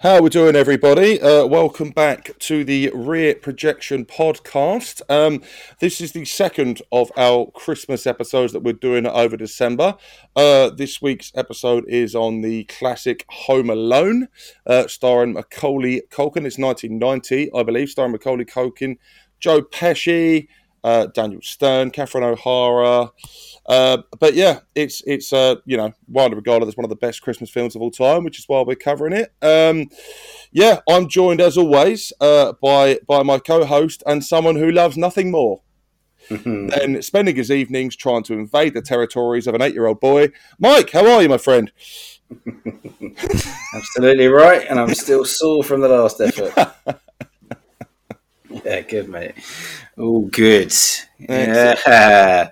How we doing, everybody? Uh, welcome back to the Rear Projection podcast. Um, this is the second of our Christmas episodes that we're doing over December. Uh, this week's episode is on the classic Home Alone, uh, starring Macaulay Culkin. It's 1990, I believe, starring Macaulay Culkin, Joe Pesci, uh, Daniel Stern, Catherine O'Hara. Uh, but yeah, it's it's uh, you know widely regarded as one of the best Christmas films of all time, which is why we're covering it. Um, yeah, I'm joined as always uh, by by my co-host and someone who loves nothing more than spending his evenings trying to invade the territories of an eight-year-old boy. Mike, how are you, my friend? Absolutely right, and I'm still sore from the last effort. yeah, good mate. All good. Yeah.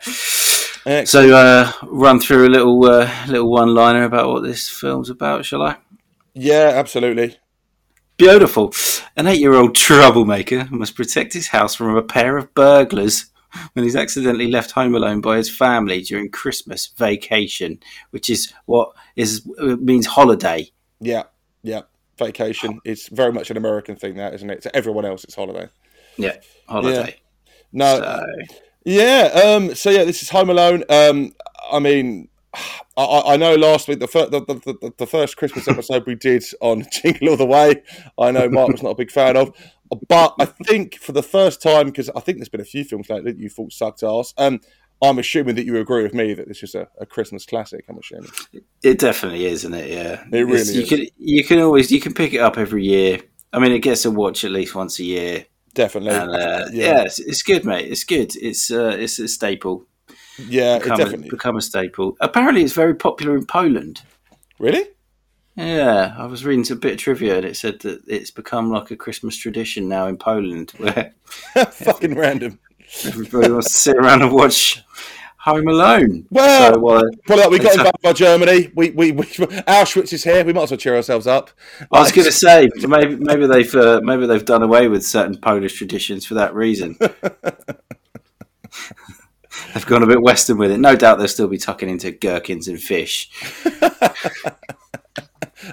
Excellent. So, uh, run through a little uh, little one liner about what this film's about, shall I? Yeah, absolutely. Beautiful. An eight year old troublemaker must protect his house from a pair of burglars when he's accidentally left home alone by his family during Christmas vacation, which is what is means holiday. Yeah, yeah. Vacation is very much an American thing, that isn't it? To everyone else, it's holiday. Yeah, holiday. No, So, Yeah. Um, so yeah, this is Home Alone. Um, I mean, I- I, know last week the, fir- the, the, the, first Christmas episode we did on Jingle All the Way, I know Mark was not a big fan of, but I think for the first time because I think there's been a few films lately that you thought sucked ass. Um, I'm assuming that you agree with me that this is a, a Christmas classic. I'm assuming. It definitely is, isn't it? Yeah, It really It's- you is. can you can always you can pick it up every year. I mean, it gets a watch at least once a year, Definitely. and uh, yeah, it's, it's good, mate. It's good. It's uh, it's a staple. yeah, it Become, a, definitely. become a staple. Apparently, it's very popular in Poland. Really? Yeah, I was reading a bit of trivia, and it said that it's become like a Christmas tradition now in Poland, where Fucking random. everybody wants to sit around and watch Home Alone. Well, So, Probably like we got invited by Germany. We, we, we Auschwitz is here. We might as well cheer ourselves up. I was going to say maybe maybe they've uh, maybe they've done away with certain Polish traditions for that reason. they've gone a bit Western with it. No doubt they'll still be tucking into gherkins and fish.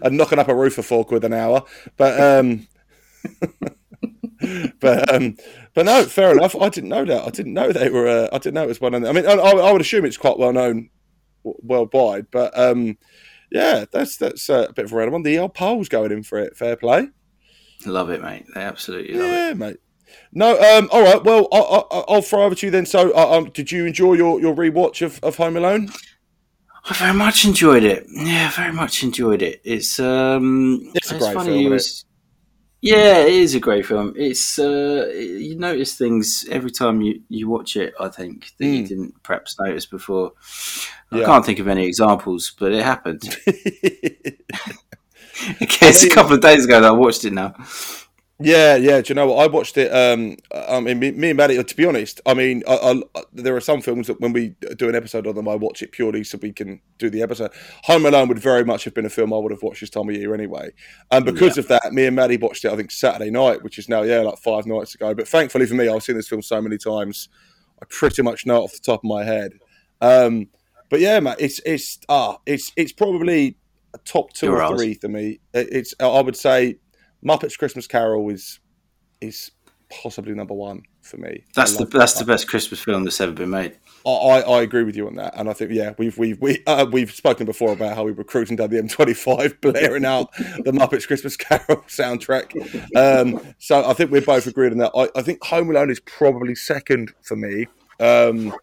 and knocking up a roof for four quid an hour. But um, but um, but no, fair enough. I didn't know that. I didn't know they were. Uh, I didn't know it was one. Of the, I mean, I, I would assume it's quite well known worldwide. But um, yeah, that's that's uh, a bit of a random one. The old Poles going in for it. Fair play. Love it, mate. They absolutely love it. Mate. No, um, all right. Well, I, I, I'll throw over to you then. So, uh, um, did you enjoy your, your rewatch of, of Home Alone? I very much enjoyed it. Yeah, very much enjoyed it. It's um, It's a great funny, film, it isn't was- Yeah, it is a great film. It's uh, you notice things every time you, you watch it. I think that you Mm. didn't perhaps notice before. I Yeah. can't think of any examples, but it happened. Okay, it's a couple of days ago that I watched it now. Yeah. Yeah. Do you know what? I watched it. Um, I mean, me, me and Maddie. To be honest, I mean, I, I, there are some films that when we do an episode on them, I watch it purely so we can do the episode. Home Alone would very much have been a film I would have watched this time of year anyway. And because of that, me and Maddie watched it. I think Saturday night, which is now yeah, like five nights ago. But thankfully for me, I've seen this film so many times, I pretty much know it off the top of my head. Um, but yeah, man, it's it's ah, it's it's probably a top 2 You're or three for me. It- It's I would say Muppets Christmas Carol is is possibly number one for me. That's the that's that. the best Christmas film that's ever been made. I, I I agree with you on that, and I think yeah, we've we've we, uh, we've spoken before about how we were cruising down the M25, blaring out the Muppets Christmas Carol soundtrack. Um, so I think we're both agreed on that. I, I think Home Alone is probably second for me. Um,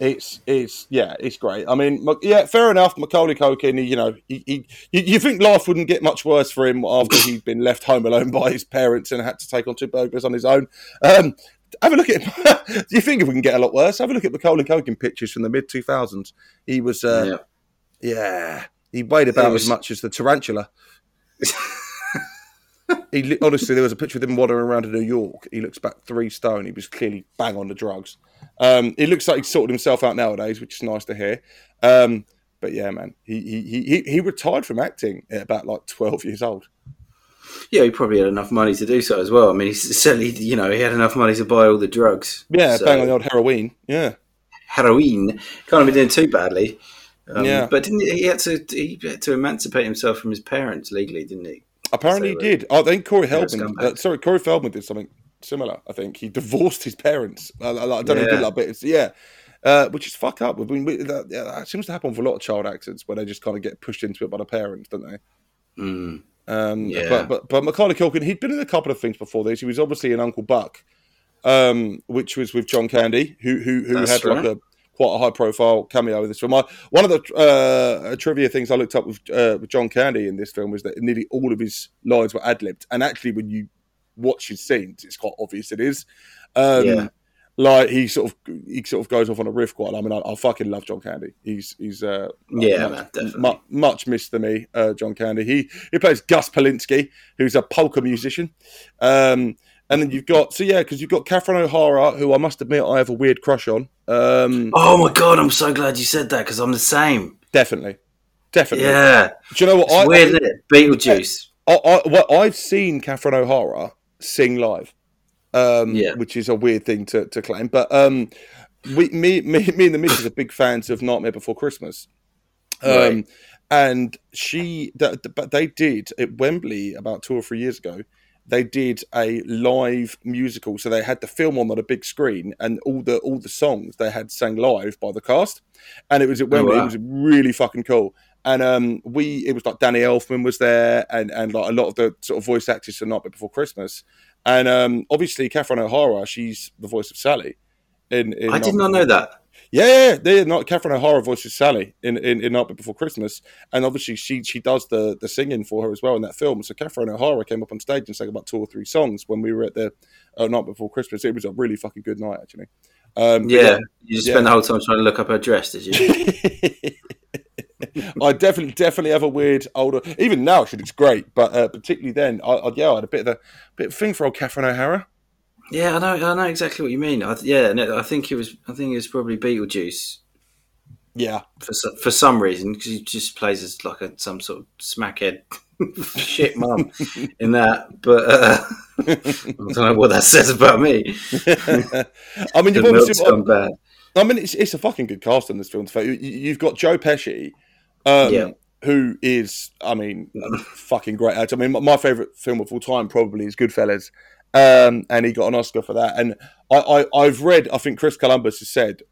it's it's yeah, it's great. I mean, yeah, fair enough. Macaulay Culkin, you know, he, he you, think life wouldn't get much worse for him after he'd been left home alone by his parents and had to take on two burglars on his own. Um, have a look at. Do you think if we can get a lot worse? Have a look at Macaulay Culkin pictures from the mid two thousands. He was, uh, yeah. yeah, he weighed about was- as much as the tarantula. he honestly, there was a picture of him wandering around in New York. He looks about three stone. He was clearly bang on the drugs. Um, it looks like he's sorted himself out nowadays, which is nice to hear. Um, but yeah, man, he, he he he retired from acting at about like twelve years old. Yeah, he probably had enough money to do so as well. I mean, he's certainly, you know, he had enough money to buy all the drugs. Yeah, So, bang on the old heroin. Yeah, heroin. Can't have been doing too badly. Um, Yeah. but didn't he, he had to he had to emancipate himself from his parents legally, didn't he? Apparently, he did. I think Corey Feldman. Uh, sorry, Corey Feldman did something similar. I think he divorced his parents. I, I, I don't know. If he did Yeah. that, but it's, yeah, uh, which is fuck up. I mean, we, that, yeah, that seems to happen with a lot of child accidents where they just kind of get pushed into it by the parents, don't they? Mm, Um, Yeah. But but but Macaulay Culkin, he'd been in a couple of things before this. He was obviously in Uncle Buck, um, which was with John Candy, who who who That's had like a quite a high profile cameo in this film. I, one of the uh, trivia things I looked up with, uh, with John Candy in this film was that nearly all of his lines were ad libbed, and actually when you watch his scenes, it's quite obvious it is. Um, Yeah. Like he sort of he sort of goes off on a riff quite. I mean, I, I fucking love John Candy. He's he's uh, Yeah, much, man, much missed to me, uh, John Candy. He he plays Gus Polinsky, who's a polka musician. Um, and then you've got so yeah, because you've got Catherine O'Hara, who I must admit I have a weird crush on. Um, Oh my god, I'm so glad you said that because I'm the same. definitely, definitely. Yeah, Do you know what? it's I, weird, it? Beetlejuice. I, I, well, I've seen Catherine O'Hara sing live, um, Yeah. which is a weird thing to, to claim. But um, we, me, me, me, and the missus are big fans of Nightmare Before Christmas. Um, Right. And she, but they did at Wembley about two or three years ago. They did a live musical, so they had the film on on a big screen, and all the all the songs they had sang live by the cast, and it was at Wembley. wow. It was really fucking cool. And um, we, it was like Danny Elfman was there, and and like a lot of the sort of voice actors for Night Before Christmas, and um, obviously Catherine O'Hara, she's the voice of Sally. In, in I did not know that. Yeah, yeah, yeah. Not Catherine O'Hara voices Sally in in, in Night Before Christmas, and obviously she she does the the singing for her as well in that film. So Catherine O'Hara came up on stage and sang about two or three songs when we were at the uh, Night Before Christmas. It was a really fucking good night actually. Um, but Yeah, you just Yeah. spent the whole time trying to look up her dress, did you? I definitely definitely have a weird older. Even now she looks great, but uh, particularly then, I, I yeah, I had a bit of a bit of thing for old Catherine O'Hara. Yeah, I know. I know exactly what you mean. I, yeah, no, I think it was. I think it was probably Beetlejuice Yeah, for for some reason because he just plays as like a some sort of smackhead shit mum in that. But uh, I don't know what that says about me. I mean, you've obviously gone bad. I mean, it's, it's a fucking good cast in this film. To fact. You- You've got Joe Pesci, um, Yeah. who is, I mean, fucking great actor. I mean, my, my favorite film of all time probably is Goodfellas, um, and he got an Oscar for that. And I, I, I've read, I think Chris Columbus has said,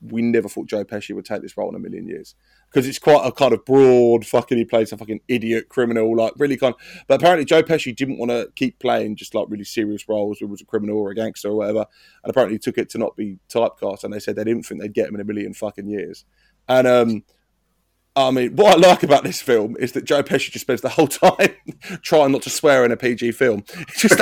we never thought Joe Pesci would take this role in a million years because it's quite a kind of broad fucking. He plays a fucking idiot criminal, like really kind. But apparently, Joe Pesci didn't want to keep playing just like really serious roles, whether it was a criminal or a gangster or whatever. And apparently, took it to not be typecast. And they said they didn't think they'd get him in a million fucking years. And um, I mean, what I like about this film is that Joe Pesci just spends the whole time trying not to swear in a PG film. It's just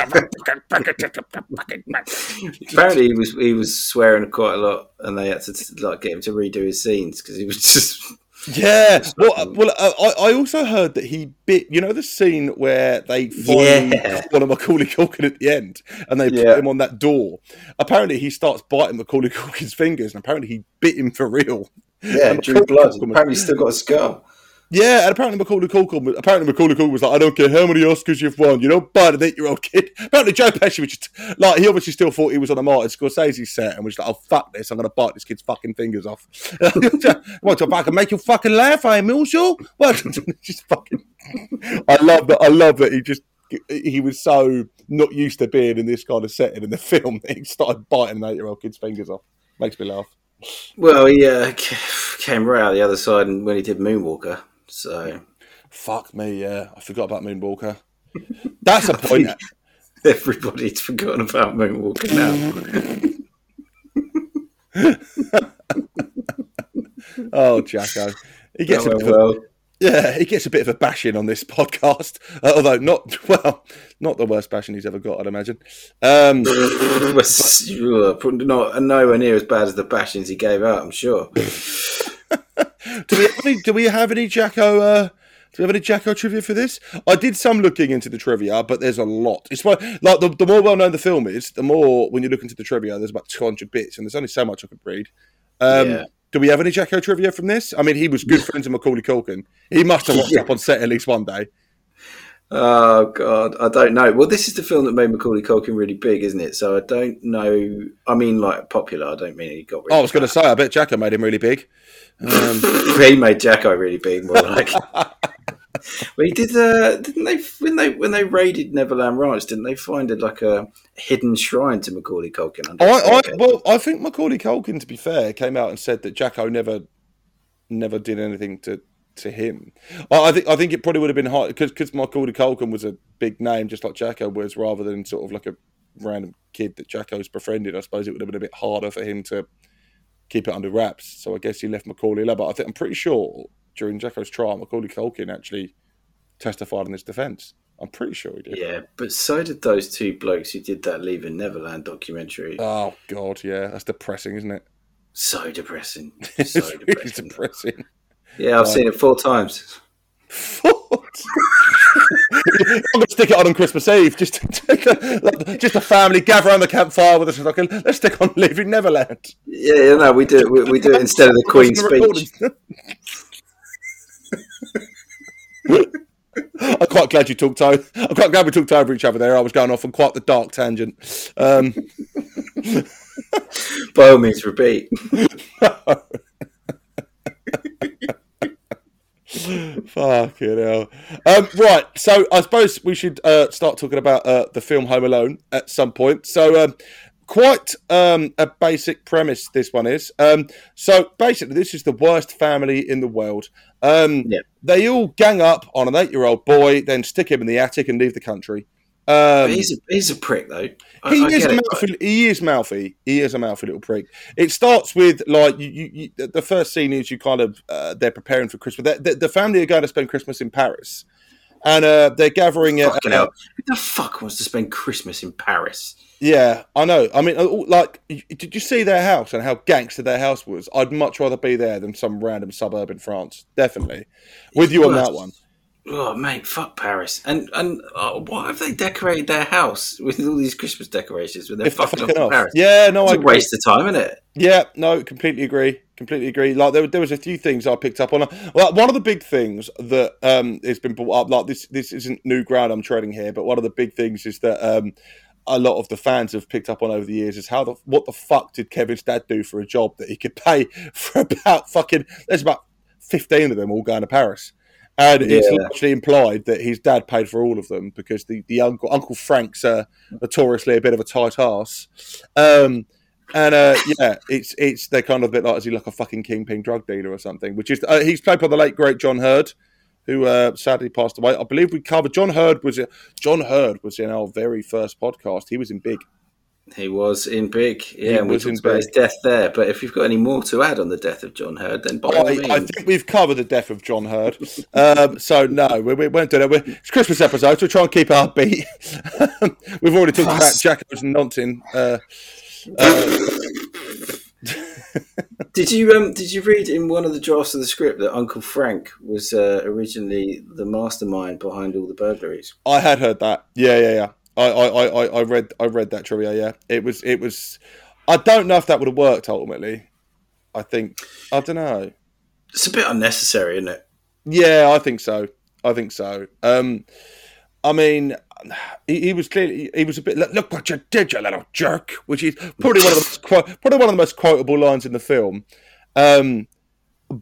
Apparently, he was he was swearing quite a lot, and they had to like get him to redo his scenes because he was just Yeah. Well, well, uh, I, I also heard that he bit. You know the scene where they find Yeah. one of Macaulay Culkin at the end, and they Yeah. put him on that door. Apparently, he starts biting Macaulay Culkin's fingers, and apparently he bit him for real. Yeah, And drew blood. Apparently, he's still got a scar. Yeah, and apparently Macaulay Culkin. Apparently Macaulay Culkin was like, "I don't care how many Oscars you've won, you don't bite an eight-year-old kid." Apparently Joe Pesci was just like he obviously still thought he was on a Martin Scorsese set and was like, "Oh fuck this, I'm gonna bite this kid's fucking fingers off." what if I can make you fucking laugh, I? What? just fucking. I love that. I love that he just he was so not used to being in this kind of setting in the film that he started biting an eight-year-old kid's fingers off. Makes me laugh. Well, he uh, came right out the other side and when he did Moonwalker. So Fuck me, yeah. I forgot about Moonwalker. That's a point. everybody's forgotten about Moonwalker now. Oh, Jacko. He gets That a went a, well. Yeah, he gets a bit of a bashing on this podcast. Uh, although not well, not the worst bashing he's ever got, I'd imagine. Um, not nowhere near as bad as the bashings he gave out. I'm sure. do we have any? Do we have any Jacko? Uh, do we have any Jacko trivia for this? I did some looking into the trivia, but there's a lot. It's why, like the, the more well known the film is, the more when you look into the trivia, there's about 200 bits, and there's only so much I could read. Um, Yeah. Do we have any Jacko trivia from this? I mean, he was good friends with Macaulay Culkin. He must have Yeah. up on set at least one day. Oh God, I don't know. Well, this is the film that made Macaulay Culkin really big, isn't it? So I don't know. I mean, like popular. I don't mean he got. Really Oh, I was going to say, I bet Jacko made him really big. Um, he made Jacko really big, more like. well, he did. Uh, didn't they when they when they raided Neverland Ranch? Didn't they find it like a hidden shrine to Macaulay Culkin? I, I well, I think Macaulay Culkin, to be fair, came out and said that Jacko never, never did anything to to him. I, I think I think it probably would have been hard because because Macaulay Culkin was a big name, just like Jacko was, rather than sort of like a random kid that Jacko's befriended. I suppose it would have been a bit harder for him to keep it under wraps. So I guess he left Macaulay alone. But I think I'm pretty sure during Jacko's trial, Macaulay Culkin actually testified in his defence. I'm pretty sure he did. yeah, but so did those two blokes who did that Leaving Neverland documentary. Oh God, yeah, that's depressing, isn't it? so depressing. So really depressing. depressing. Yeah, I've seen it four times. I'm gonna stick it on on Christmas Eve. Just, just a family gather around the campfire with us. Like, let's stick on Leaving Neverland. Yeah, yeah, no, we do it. We, we do it instead of the Queen's speech. I'm quite glad you talked over. I'm quite glad we talked over each other there. I was going off on quite the dark tangent. Um, By all means, repeat. Fucking hell. Um, right, so I suppose we should uh, start talking about uh, the film Home Alone at some point. So, um, quite um, a basic premise this one is. Um, so, basically, this is the worst family in the world. Um, Yeah. They all gang up on an eight year old boy, then stick him in the attic and leave the country. Um, he's a he's a prick though. I, he I is it, mouthy. He is mouthy. He is a mouthy little prick. It starts with like you. you, you the first scene is you kind of uh, they're preparing for Christmas. the, the family are going to spend Christmas in Paris, and uh, they're gathering. fucking hell. Who the fuck wants to spend Christmas in Paris? yeah, I know. I mean, uh, like, did you see their house and how gangster their house was? I'd much rather be there than some random suburb in France. Definitely, with you on that one. Oh mate, fuck Paris! And and uh, why have they decorated their house with all these Christmas decorations when they're If fucking off fucking off. Paris? Yeah, no, it's I a agree. waste of time, isn't it? Yeah, no, completely agree. Completely agree. Like there, there was a few things I picked up on. Well, one of the big things that um, has been brought up, like this, this isn't new ground I'm treading here, but one of the big things is that um, a lot of the fans have picked up on over the years is how the what the fuck did Kevin's dad do for a job that he could pay for about fucking? There's about fifteen of them all going to Paris. And it's Yeah. actually implied that his dad paid for all of them because the, the uncle Uncle Frank's uh, notoriously a bit of a tight ass. Um, and uh, yeah, it's it's they're kind of a bit like is he like a fucking kingpin drug dealer or something? Which is uh, he's played by the late great John Heard, who uh, sadly passed away. I believe we covered John Heard was John Heard was in our very first podcast. He was in Big. He was in big, yeah, we talked about big. his death there. But if you've got any more to add on the death of John Heard, then by all means. I, I think we've covered the death of John Heard. Um, so no, we, we won't do that. We're, it's Christmas episode, so we'll try and keep our beat. we've already talked about Plus- Jacko's nonting. Uh, uh, Did you um did you read in one of the drafts of the script that Uncle Frank was uh, originally the mastermind behind all the burglaries? I had heard that. Yeah, yeah, yeah. I, I, I, I- I read, I read that trivia. Yeah, it was, it was. I don't know if that would have worked ultimately. I think, I don't know. It's a bit unnecessary, isn't it? Yeah, I think so. I think so. Um, I mean, he, he was clearly he was a bit. Look what you did, you little jerk. Which is probably one of the most, quote- probably one of the most quotable lines in the film. Um,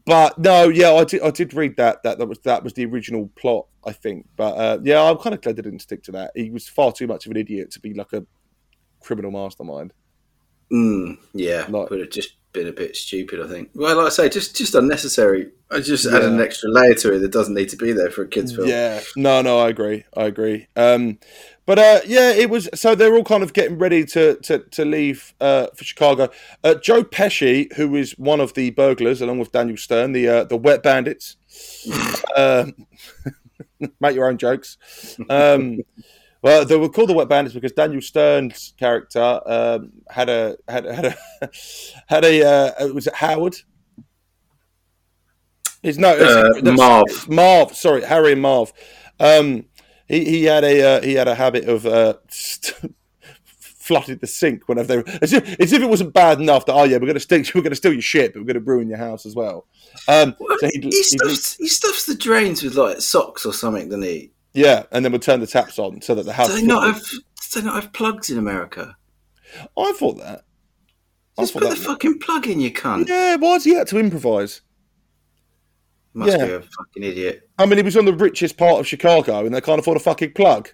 but no, yeah, I did. I did read that. That that was that was the original plot, I think. But uh, yeah, I'm kind of glad they didn't stick to that. He was far too much of an idiot to be like a criminal mastermind. Mm, yeah, Like- would have just been a bit stupid, I think. Well, like I say, just just unnecessary. I just add an extra layer to it that doesn't need to be there for a kids' film. Yeah, no, no, I agree, I agree. Um, but uh, yeah, it was so they're all kind of getting ready to to, to leave uh, for Chicago. Uh, Joe Pesci, who is one of the burglars, along with Daniel Stern, the uh, the Wet Bandits. uh, make your own jokes. Um, well, they were called the Wet Bandits because Daniel Stern's character um, had a had had a had a uh, was it Howard? His no, Uh, that's- Marv. Marv, sorry, Harry and Marv. Um, he he had a uh, he had a habit of uh, st- flooded the sink whenever they were, as if, as if it wasn't bad enough that oh yeah we're gonna steal we're gonna steal your shit but we're gonna ruin your house as well. Um, so he'd, He he'd- stuffs, he stuffs the drains with like socks or something, doesn't he? Yeah, and then we'll turn the taps on so that the house. Do they not have? Do they not have plugs in America? I thought that. I Just thought put the fucking plug in, you cunt. Yeah, why has he had to improvise? Must Yeah. be a fucking idiot. I mean, he was on the richest part of Chicago, and they can't afford a fucking plug.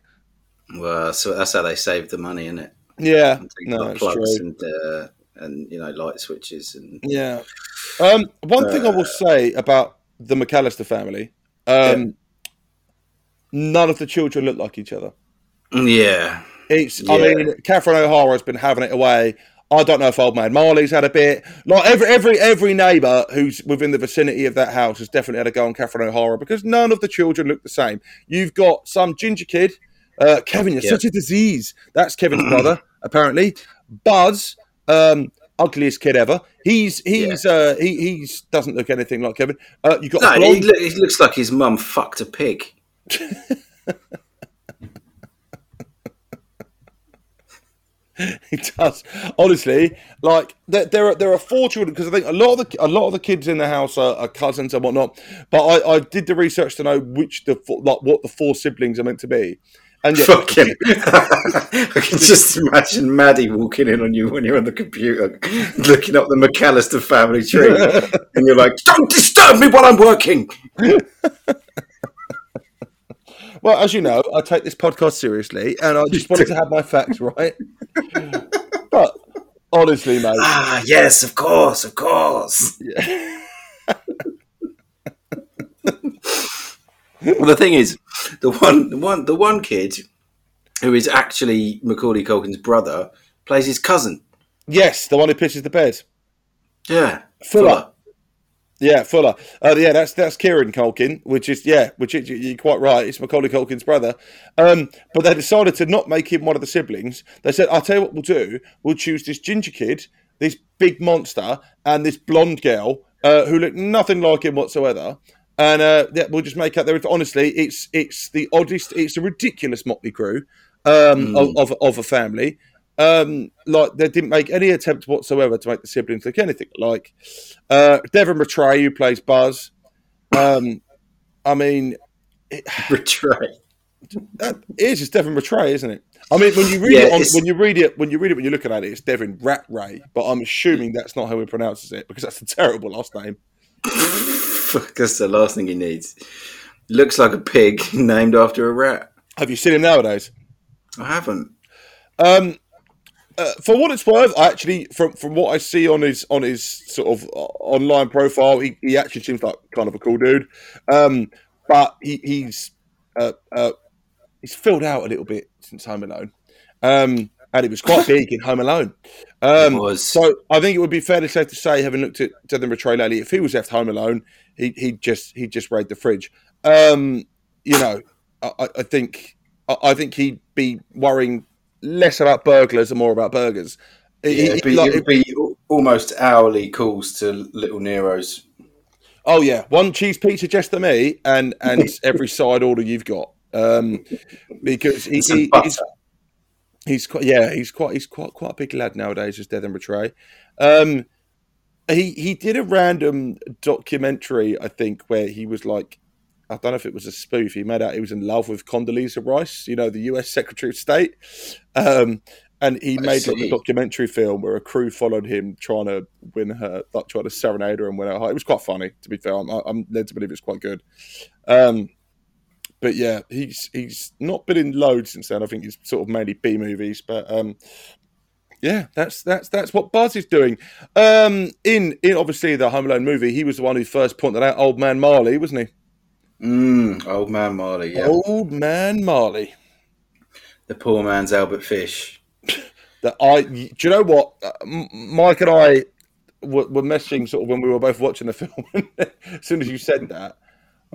Well, so that's how they save the money, isn't it? Yeah, no, plugs true. and uh, and you know light switches and Yeah. Um, one thing I will say about the McAllister family, um, none of the children look like each other. yeah. It's, I mean, Catherine O'Hara has been having it away. I don't know if Old Man Marley's had a bit. Like every every every neighbour who's within the vicinity of that house has definitely had a go on Catherine O'Hara because none of the children look the same. You've got some ginger kid, uh, Kevin. You're Yeah. such a disease. That's Kevin's brother, apparently. Buzz, um, ugliest kid ever. He's he's uh, he he's doesn't look anything like Kevin. Uh, you got No, he, look, he looks like his mum fucked a pig. He does. Honestly, like there, there are there are four children because I think a lot of the a lot of the kids in the house are, are cousins and whatnot. But I, I did the research to know which the four, like what the four siblings are meant to be. And yeah, Fucking, I can just imagine Maddie walking in on you when you're on the computer, looking up the McAllister family tree, and you're like, "Don't disturb me while I'm working." Well, as you know, I take this podcast seriously, and I just wanted to have my facts right. but honestly, mate, Ah, yes, of course, of course. well, the thing is, the one, the one, the one kid who is actually Macaulay Culkin's brother plays his cousin. yes, the one who pisses the bed. Yeah, Fuller. Yeah, Fuller. Uh, yeah, that's that's Kieran Culkin, which is yeah, which is, you're quite right. It's Macaulay Culkin's brother. Um, but they decided to not make him one of the siblings. They said, "I'll tell you what we'll do. We'll choose this ginger kid, this big monster, and this blonde girl uh, who look nothing like him whatsoever." And uh, yeah, we'll just make out there. Honestly, it's it's the oddest, it's a ridiculous motley crew um, of, of of a family. Um, like they didn't make any attempt whatsoever to make the siblings look anything like. Uh, Devon Rattray, who plays Buzz. Um, I mean, Betray. that is just Devon Rattray, isn't it? I mean, when you read Yeah, it, on, when you read it, when you read it, when you're looking at it, it's Devon Rattray. But I'm assuming that's not how he pronounces it because that's a terrible last name. That's the last thing he needs. Looks like a pig named after a rat. Have you seen him nowadays? I haven't. Um, uh, for what it's worth, I actually, from from what I see on his on his sort of uh, online profile, he, he actually seems like kind of a cool dude. Um, but he, he's uh, uh, he's filled out a little bit since Home Alone, um, and he was quite big in Home Alone. Um, It. So I think it would be fairly safe to say, having looked at Devon Rattray lately, if he was left home alone, he he just he'd just raid the fridge. Um, you know, I, I- I think I, I think he'd be worrying less about burglars and more about burgers. Yeah, it'd be, like- it'd be almost hourly calls to Little Nero's. oh yeah, one cheese pizza just to me, and and every side order you've got. Um, because he, he- he's, he's quite yeah he's quite he's quite quite a big lad nowadays, just Devon Rattray. Um, he he did a random documentary, I think, where he was like, I don't know if it was a spoof. He made out he was in love with Condoleezza Rice, you know, the U.S. Secretary of State, um, and he I made like a documentary film where a crew followed him trying to win her, like trying to serenade her and win her heart. It was quite funny, to be fair. I'm, I'm led to believe it's quite good. Um, but yeah, he's he's not been in loads since then. I think he's sort of mainly B movies, but um, yeah, that's that's that's what Buzz is doing. Um, in in obviously the Home Alone movie, he was the one who first pointed out Old Man Marley, wasn't he? Mm, old man Marley, yeah. Old Man Marley. The poor man's Albert Fish. That I, do you know what? Uh, Mike and I were, were messaging sort of when we were both watching the film. as soon as you said that,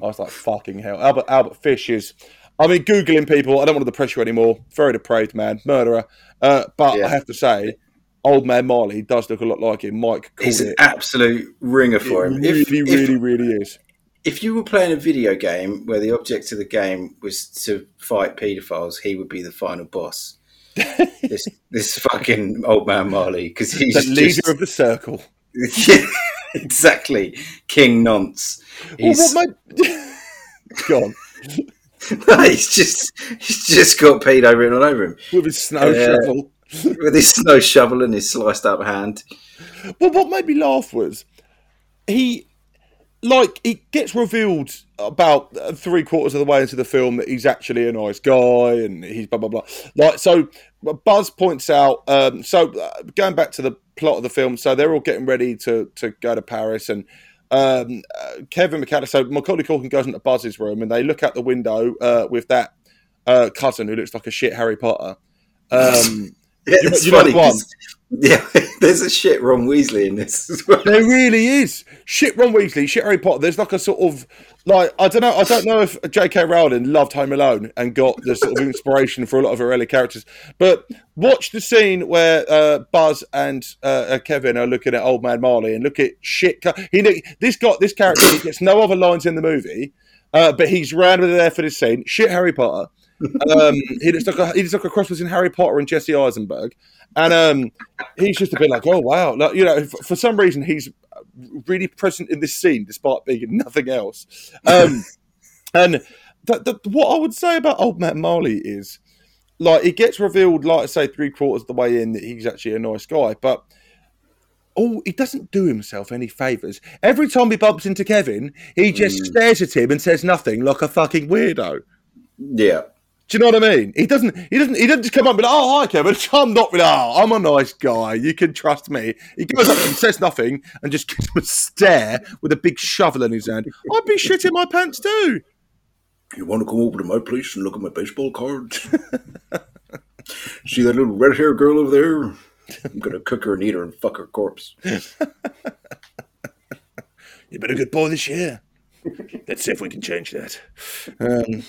I was like, "Fucking hell!" Albert Albert Fish is. I mean, googling people. I don't want to depress you anymore. Very depraved man, murderer. Uh, but Yeah. I have to say, Old Man Marley does look a lot like him. Mike He's an absolute ringer for him. It really, if, if- really, really is. If you were playing a video game where the object of the game was to fight paedophiles, he would be the final boss. this this fucking old man Marley because he's The leader just of the circle. yeah, exactly King Nonce. He's, Well, what my... Go on. he's just he's just got pedo written all over him With his snow Yeah. shovel. with his snow shovel and his sliced up hand. Well, what made me laugh was he like it gets revealed about uh, three quarters of the way into the film that he's actually a nice guy and he's blah blah blah. Like so, Buzz points out. Um, so uh, going back to the plot of the film, so they're all getting ready to to go to Paris and. Um, uh, Kevin McAllister, so Macaulay Culkin goes into Buzz's room and they look out the window uh, with that uh, cousin who looks like a shit Harry Potter. Um, Yeah, You- it's you funny. Yeah, there's a shit Ron Weasley in this as well. There really is shit. Ron Weasley, shit Harry Potter. There's like a sort of like I don't know. I don't know if J.K. Rowling loved Home Alone and got the sort of inspiration for a lot of her early characters. But watch the scene where uh, Buzz and uh, uh, Kevin are looking at Old Man Marley and look at shit. He this got this character he gets no other lines in the movie, uh, but he's randomly there for this scene. Shit Harry Potter. Um, he looks like a, he looks like a cross between Harry Potter and Jesse Eisenberg, and um, he's just a bit like, oh wow, like, you know, for, for some reason he's really present in this scene despite being nothing else. Um, and th- th- what I would say about Old Man Marley is, like, it gets revealed, like I say, three quarters of the way in that he's actually a nice guy, but. Oh, he doesn't do himself any favors. Every time he bumps into Kevin, he just stares at him and says nothing, like a fucking weirdo. Yeah. Do you know what I mean? He doesn't. He doesn't. He doesn't just come up and be like, "Oh, hi, Kevin. I'm not. Oh, I'm a nice guy. You can trust me." He goes up and says nothing and just gives him a stare with a big shovel in his hand. I'd be shitting my pants too. You want to come over to my place and look at my baseball cards? See that little red haired girl over there? I'm gonna cook her and eat her and fuck her corpse. You've been a good boy this year. Let's see if we can change that. Um,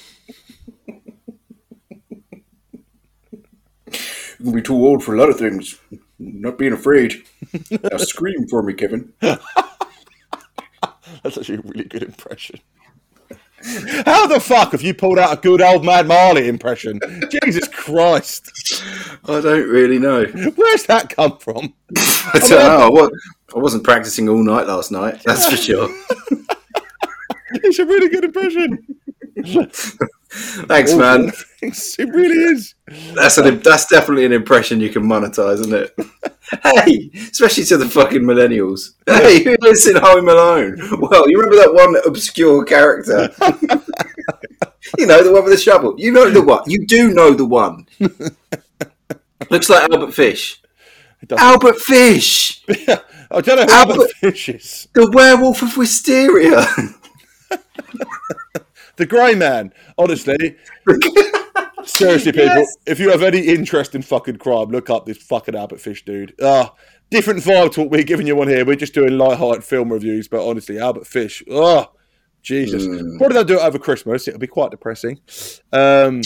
Be too old for a lot of things. Not being afraid. Now scream for me, Kevin. that's actually a really good impression. How the fuck have you pulled out a good old man Marley impression? Jesus Christ! I don't really know. Where's that come from? I don't know. I, wa- I wasn't practicing all night last night. That's for sure. It's a really good impression. Thanks, man. It really is. That's an, that's definitely an impression you can monetize, isn't it? hey, especially to the fucking millennials. Hey, who lives in Home Alone? Well, you remember that one obscure character? you know the one with the shovel. You know the one. You do know the one. Looks like Albert Fish. Albert Fish, I don't know how Albert- Albert Fish is. the werewolf of Wysteria. The Grey Man. Honestly, seriously, people, Yes. if you have any interest in fucking crime, look up this fucking Albert Fish dude. Ah, different vibe to what we're giving you one here. We're just doing light-hearted film reviews, but honestly, Albert Fish. Oh, Jesus. Mm. Probably they'll do it over Christmas. It'll be quite depressing. Um,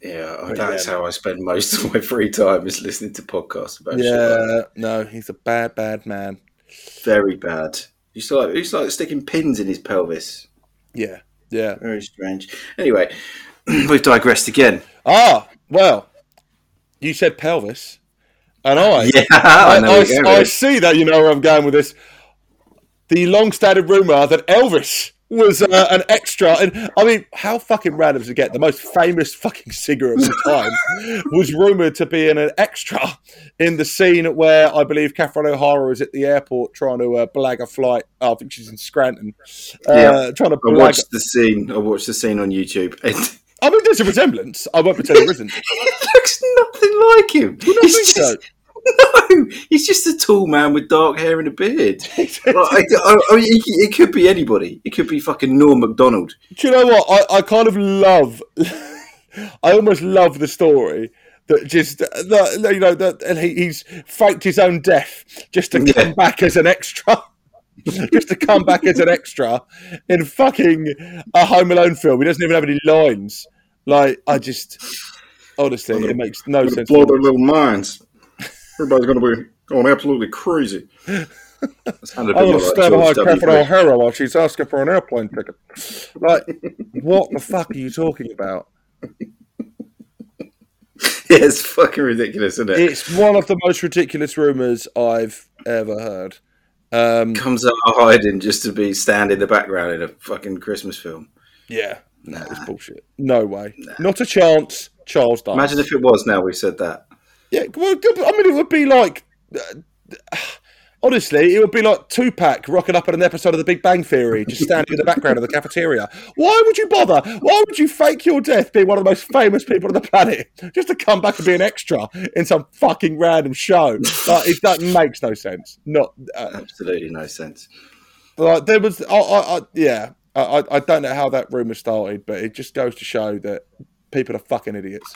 yeah, that's how I spend most of my free time is listening to podcasts about. Like yeah, no, he's a bad, bad man. Very bad. He's like he's like sticking pins in his pelvis. Yeah, yeah. Very strange. Anyway, we've digressed again. Ah, well, you said pelvis, and I, Yeah, I, I. I- where you're going I see that you know where I'm going with this. The long-standing rumor that Elvis was uh, an extra, and I mean, how fucking random to get the most famous fucking singer of the time was rumored to be in an extra in the scene where I believe Catherine O'Hara is at the airport trying to uh, blag a flight. Oh, I think she's in Scranton, uh, Yeah. trying to I blag. watched the scene. I watched the scene on YouTube. It, I mean, there's a resemblance. I won't pretend there isn't. it looks nothing like him. You don't He's think so? just- No, he's just a tall man with dark hair and a beard. Like, I, I, mean, it, it could be anybody. It could be fucking Norm Macdonald. Do you know what? I, I kind of love. I almost love the story that just that you know that and he, he's faked his own death just to Yeah. come back as an extra. just to come back as an extra in fucking a Home Alone film. He doesn't even have any lines. Like I just honestly, it makes no sense. blow their little minds. Everybody's gonna be going absolutely crazy. That sounded a I'm bit gonna more like stand George behind W. Catherine O'Hara while she's asking for an airplane ticket. Like, what the fuck are you talking about? Yeah, it's fucking ridiculous, isn't it? It's one of the most ridiculous rumors I've ever heard. Um, Comes out of hiding just to be stand in the background in a fucking Christmas film. yeah, no, it's bullshit. No way, not a chance. Charles dies. Imagine if it was now we said that. Yeah, well, I mean, it would be like, uh, Honestly, it would be like Tupac rocking up at an episode of The Big Bang Theory, just standing in the background of the cafeteria. Why would you bother? Why would you fake your death being one of the most famous people on the planet just to come back and be an extra in some fucking random show? Like, it that makes no sense. Not uh, Absolutely no sense. like there was. I, I, I yeah. I, I- don't know how that rumor started, but it just goes to show that people are fucking idiots.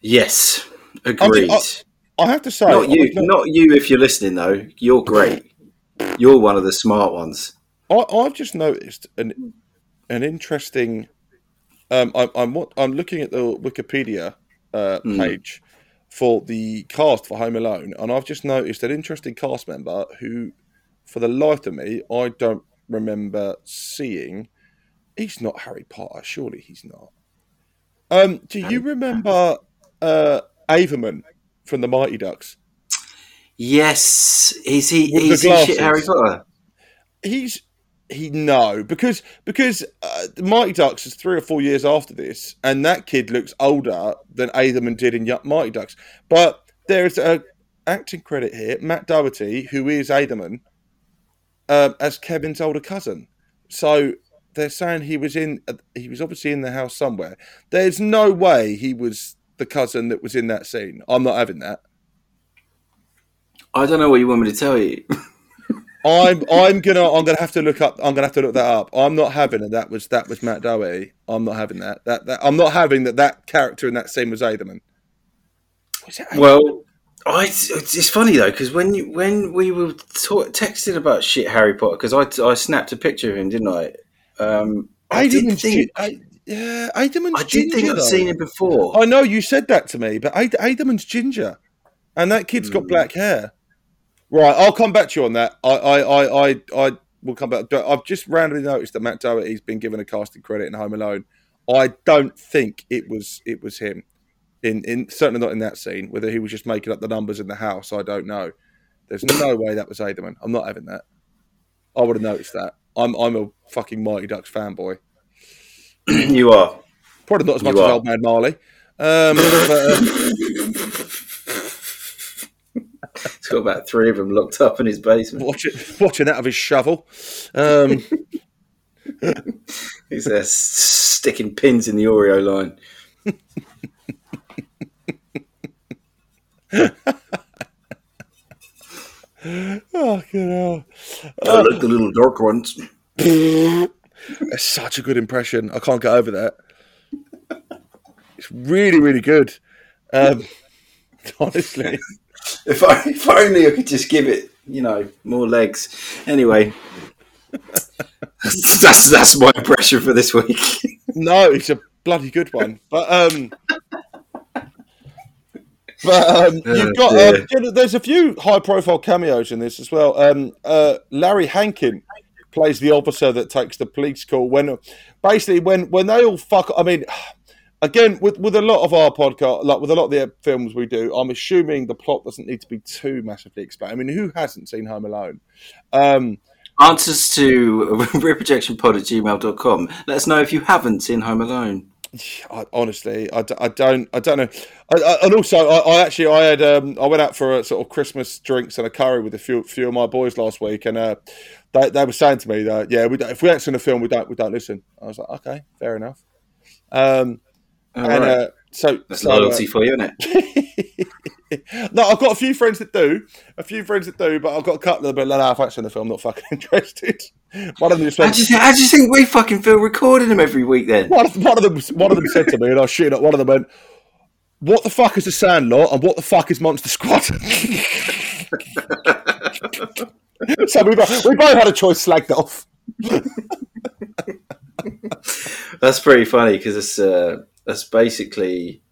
Yes, agreed. mean, I have to say, not you, I- not you. If you're listening though, you're great. You're one of the smart ones. I, I've just noticed an an interesting. Um, I'm I'm I'm looking at the Wikipedia uh, Hmm. page for the cast for Home Alone, and I've just noticed an interesting cast member who, for the life of me, I don't remember seeing. He's not Harry Potter, surely he's not. Um, do you remember uh, Averman from the Mighty Ducks? Yes, is he? With Is he shit. Harry Potter? he's he no because because uh, the Mighty Ducks is three or four years after this, and that kid looks older than Averman did in Mighty Ducks. But there's a acting credit here, Matt Doherty, who is Averman, um, as Kevin's older cousin. So they're saying he was in uh, he was obviously in the house somewhere. There's no way he was the cousin that was in that scene. I'm not having that. I don't know what you want me to tell you. I'm I'm gonna I'm gonna have to look up I'm gonna have to look that up. I'm not having it. That was that was Matt Doherty. I'm not having that. That, that I'm not having that. That character in that scene was Averman. Was Averman? Well, I, it's, it's funny though because when you, when we were ta- texting about shit Harry Potter because I, I snapped a picture of him, didn't I? Um, I didn't think gi- I, yeah, Averman's ginger. I did think I'd though. seen him before. I know you said that to me, but Ad- Averman's ginger, and that kid's Hmm. got black hair. Right, I'll come back to you on that. I I I I, I will come back. I've just randomly noticed that Matt Doherty's been given a casting credit in Home Alone. I don't think it was it was him. In in certainly not in that scene. Whether he was just making up the numbers in the house, I don't know. There's no way that was Averman. I'm not having that. I would have noticed that. I'm I'm a fucking Mighty Ducks fanboy. you are. Probably not as much You as are. old man Marley. Um, but, um, He's got about three of them locked up in his basement. watching watching out of his shovel. Um, He's there sticking pins in the Oreo line. oh, good hell. I like the little dark ones. It's such a good impression. I can't get over that. It's really, really good. Um, honestly, If, I, if only I could just give it, you know, more legs. Anyway, that's that's my impression for this week. no, it's a bloody good one. But um, but um, you've got um, there's a few high-profile cameos in this as well. Um, uh, Larry Hankin plays the officer that takes the police call when basically when when they all fuck. I mean. Again, with, with a lot of our podcast, like with a lot of the films we do, I'm assuming the plot doesn't need to be too massively explained. I mean, who hasn't seen Home Alone? Um, Answers to reprojectionpod at gmail.com. Let us know if you haven't seen Home Alone. I, honestly, I, d- I don't, I don't know. I, I, and also, I, I actually, I had, um, I went out for a sort of Christmas drinks and a curry with a few, few of my boys last week, and uh, they, they were saying to me that, yeah, we don't, if we haven't seen a film, we don't, we don't listen. I was like, okay, fair enough. Um, All and right. uh, so, That's so, uh, loyalty for you, isn't it? no, I've got a few friends that do, a few friends that do, but I've got a couple of them. Like, no, I've actually seen the film, not fucking interested. One of them just How went, do, you think, how do you think we fucking feel recording them every week then? one of, one of them one of them said to me, and I shit up. One of them went, "What the fuck is the Sandlot, and what the fuck is Monster Squad?" so we both, we both had a choice slagged off. That's pretty funny because it's uh, that's basically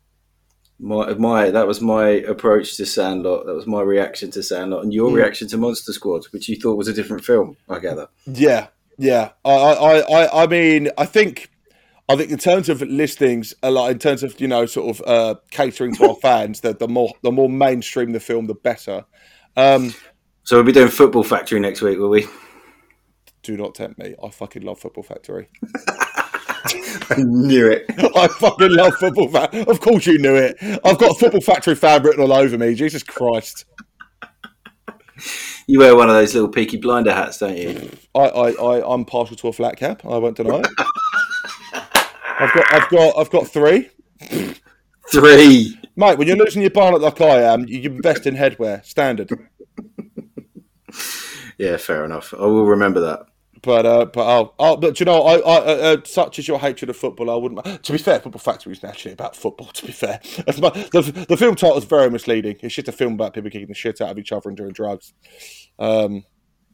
my my that was my approach to Sandlot. That was my reaction to Sandlot, and your reaction to Monster Squad, which you thought was a different film. I gather. Yeah, yeah. I, I, I, I mean, I think, I think in terms of listings, a lot in terms of you know, sort of uh, catering to our fans, the, the more the more mainstream the film, the better. Um, So we'll be doing Football Factory next week, will we? do not tempt me. I fucking love Football Factory. I knew it. I fucking love Football Factory. Of course you knew it. I've got Football Factory fan written all over me. Jesus Christ. You wear one of those little Peaky Blinder hats, don't you? I, I, I, I'm partial to a flat cap. I won't deny it. I've got, I've got, I've got three, Three. mate. When you're losing your barnet like I am, you invest in headwear, standard. Yeah, fair enough. I will remember that. But uh, but I'll, I'll but you know, I, I uh, uh, such is your hatred of football, I wouldn't. To be fair, Football Factory is actually about football. To be fair, my, the, the film title is very misleading. It's just a film about people kicking the shit out of each other and doing drugs. Um,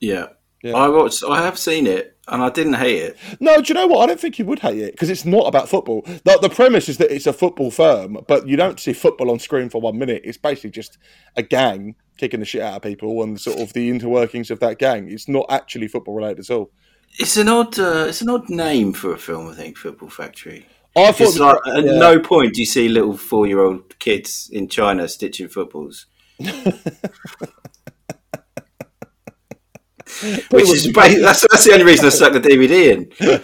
Yeah. Yeah. I watched. I have seen it, and I didn't hate it. no, do you know what? I don't think you would hate it because it's not about football. The, the premise is that it's a football firm, but you don't see football on screen for one minute. It's basically just a gang kicking the shit out of people and sort of the interworkings of that gang. It's not actually football related at all. It's an odd. Uh, it's an odd name for a film. I think Football Factory. I thought, like at no point do you see little four-year-old kids in China stitching footballs. Which is that's that's the only reason I stuck the DVD in.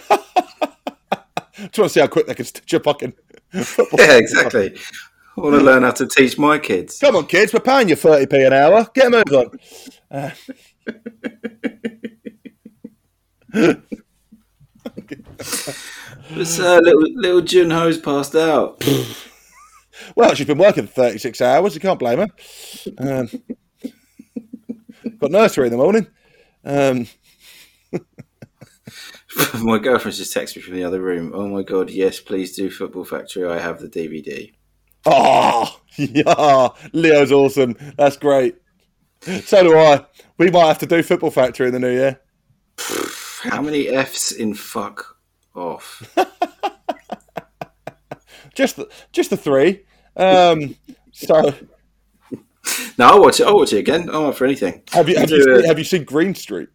You want to see how quick they can stitch a fucking football? Yeah, exactly. I want to learn how to teach my kids. Come on, kids, we're paying you 30p an hour. Get a move on. Uh, But uh, little little Junho's passed out. well, she's been working 36 hours. You can't blame her. Um, got nursery in the morning. Um, my girlfriend's just texted me from the other room. Oh my god, yes, please do Football Factory. I have the DVD. oh, yeah. Leo's awesome. That's great. So do I. We might have to do Football Factory in the new year. How many F's in fuck off? Just the, just the three. Um, so, no, I'll watch it. I'll watch it again. I'm up for anything. have you, have, you seen, have you seen Green Street?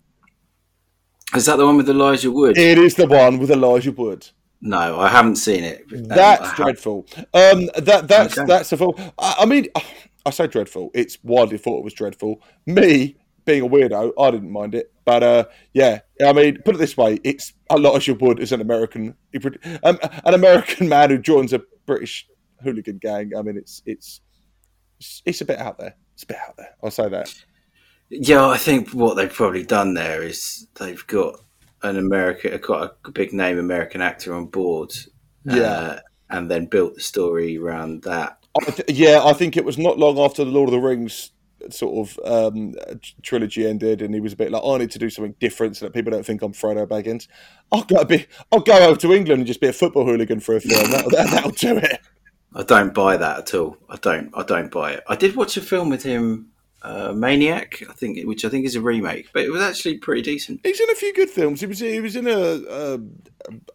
Is that the one with Elijah Wood? It is the one with Elijah Wood. no, I haven't seen it. Um, That's dreadful. Um, that that's Okay. that's a full. I, I mean, I say dreadful. It's widely thought it was dreadful. Me being a weirdo, I didn't mind it. But uh, yeah, I mean, put it this way: it's Elijah Wood as an American, um, an American man who joins a British hooligan gang. I mean, it's it's it's, it's a bit out there. It's a bit out there. I'll say that. Yeah, I think what they've probably done there is they've got an American, quite a big name American actor on board. Yeah. uh, and then built the story around that. I th- yeah, I think it was not long after the Lord of the Rings sort of um, trilogy ended, and he was a bit like, "I need to do something different so that people don't think I'm Frodo Baggins. I'll go be, I'll go over to England and just be a football hooligan for a film. That'll, that'll do it." I don't buy that at all. I don't. I don't buy it. I did watch a film with him, uh, Maniac, I think, which I think is a remake, but it was actually pretty decent. He's in a few good films. He was he was in a, a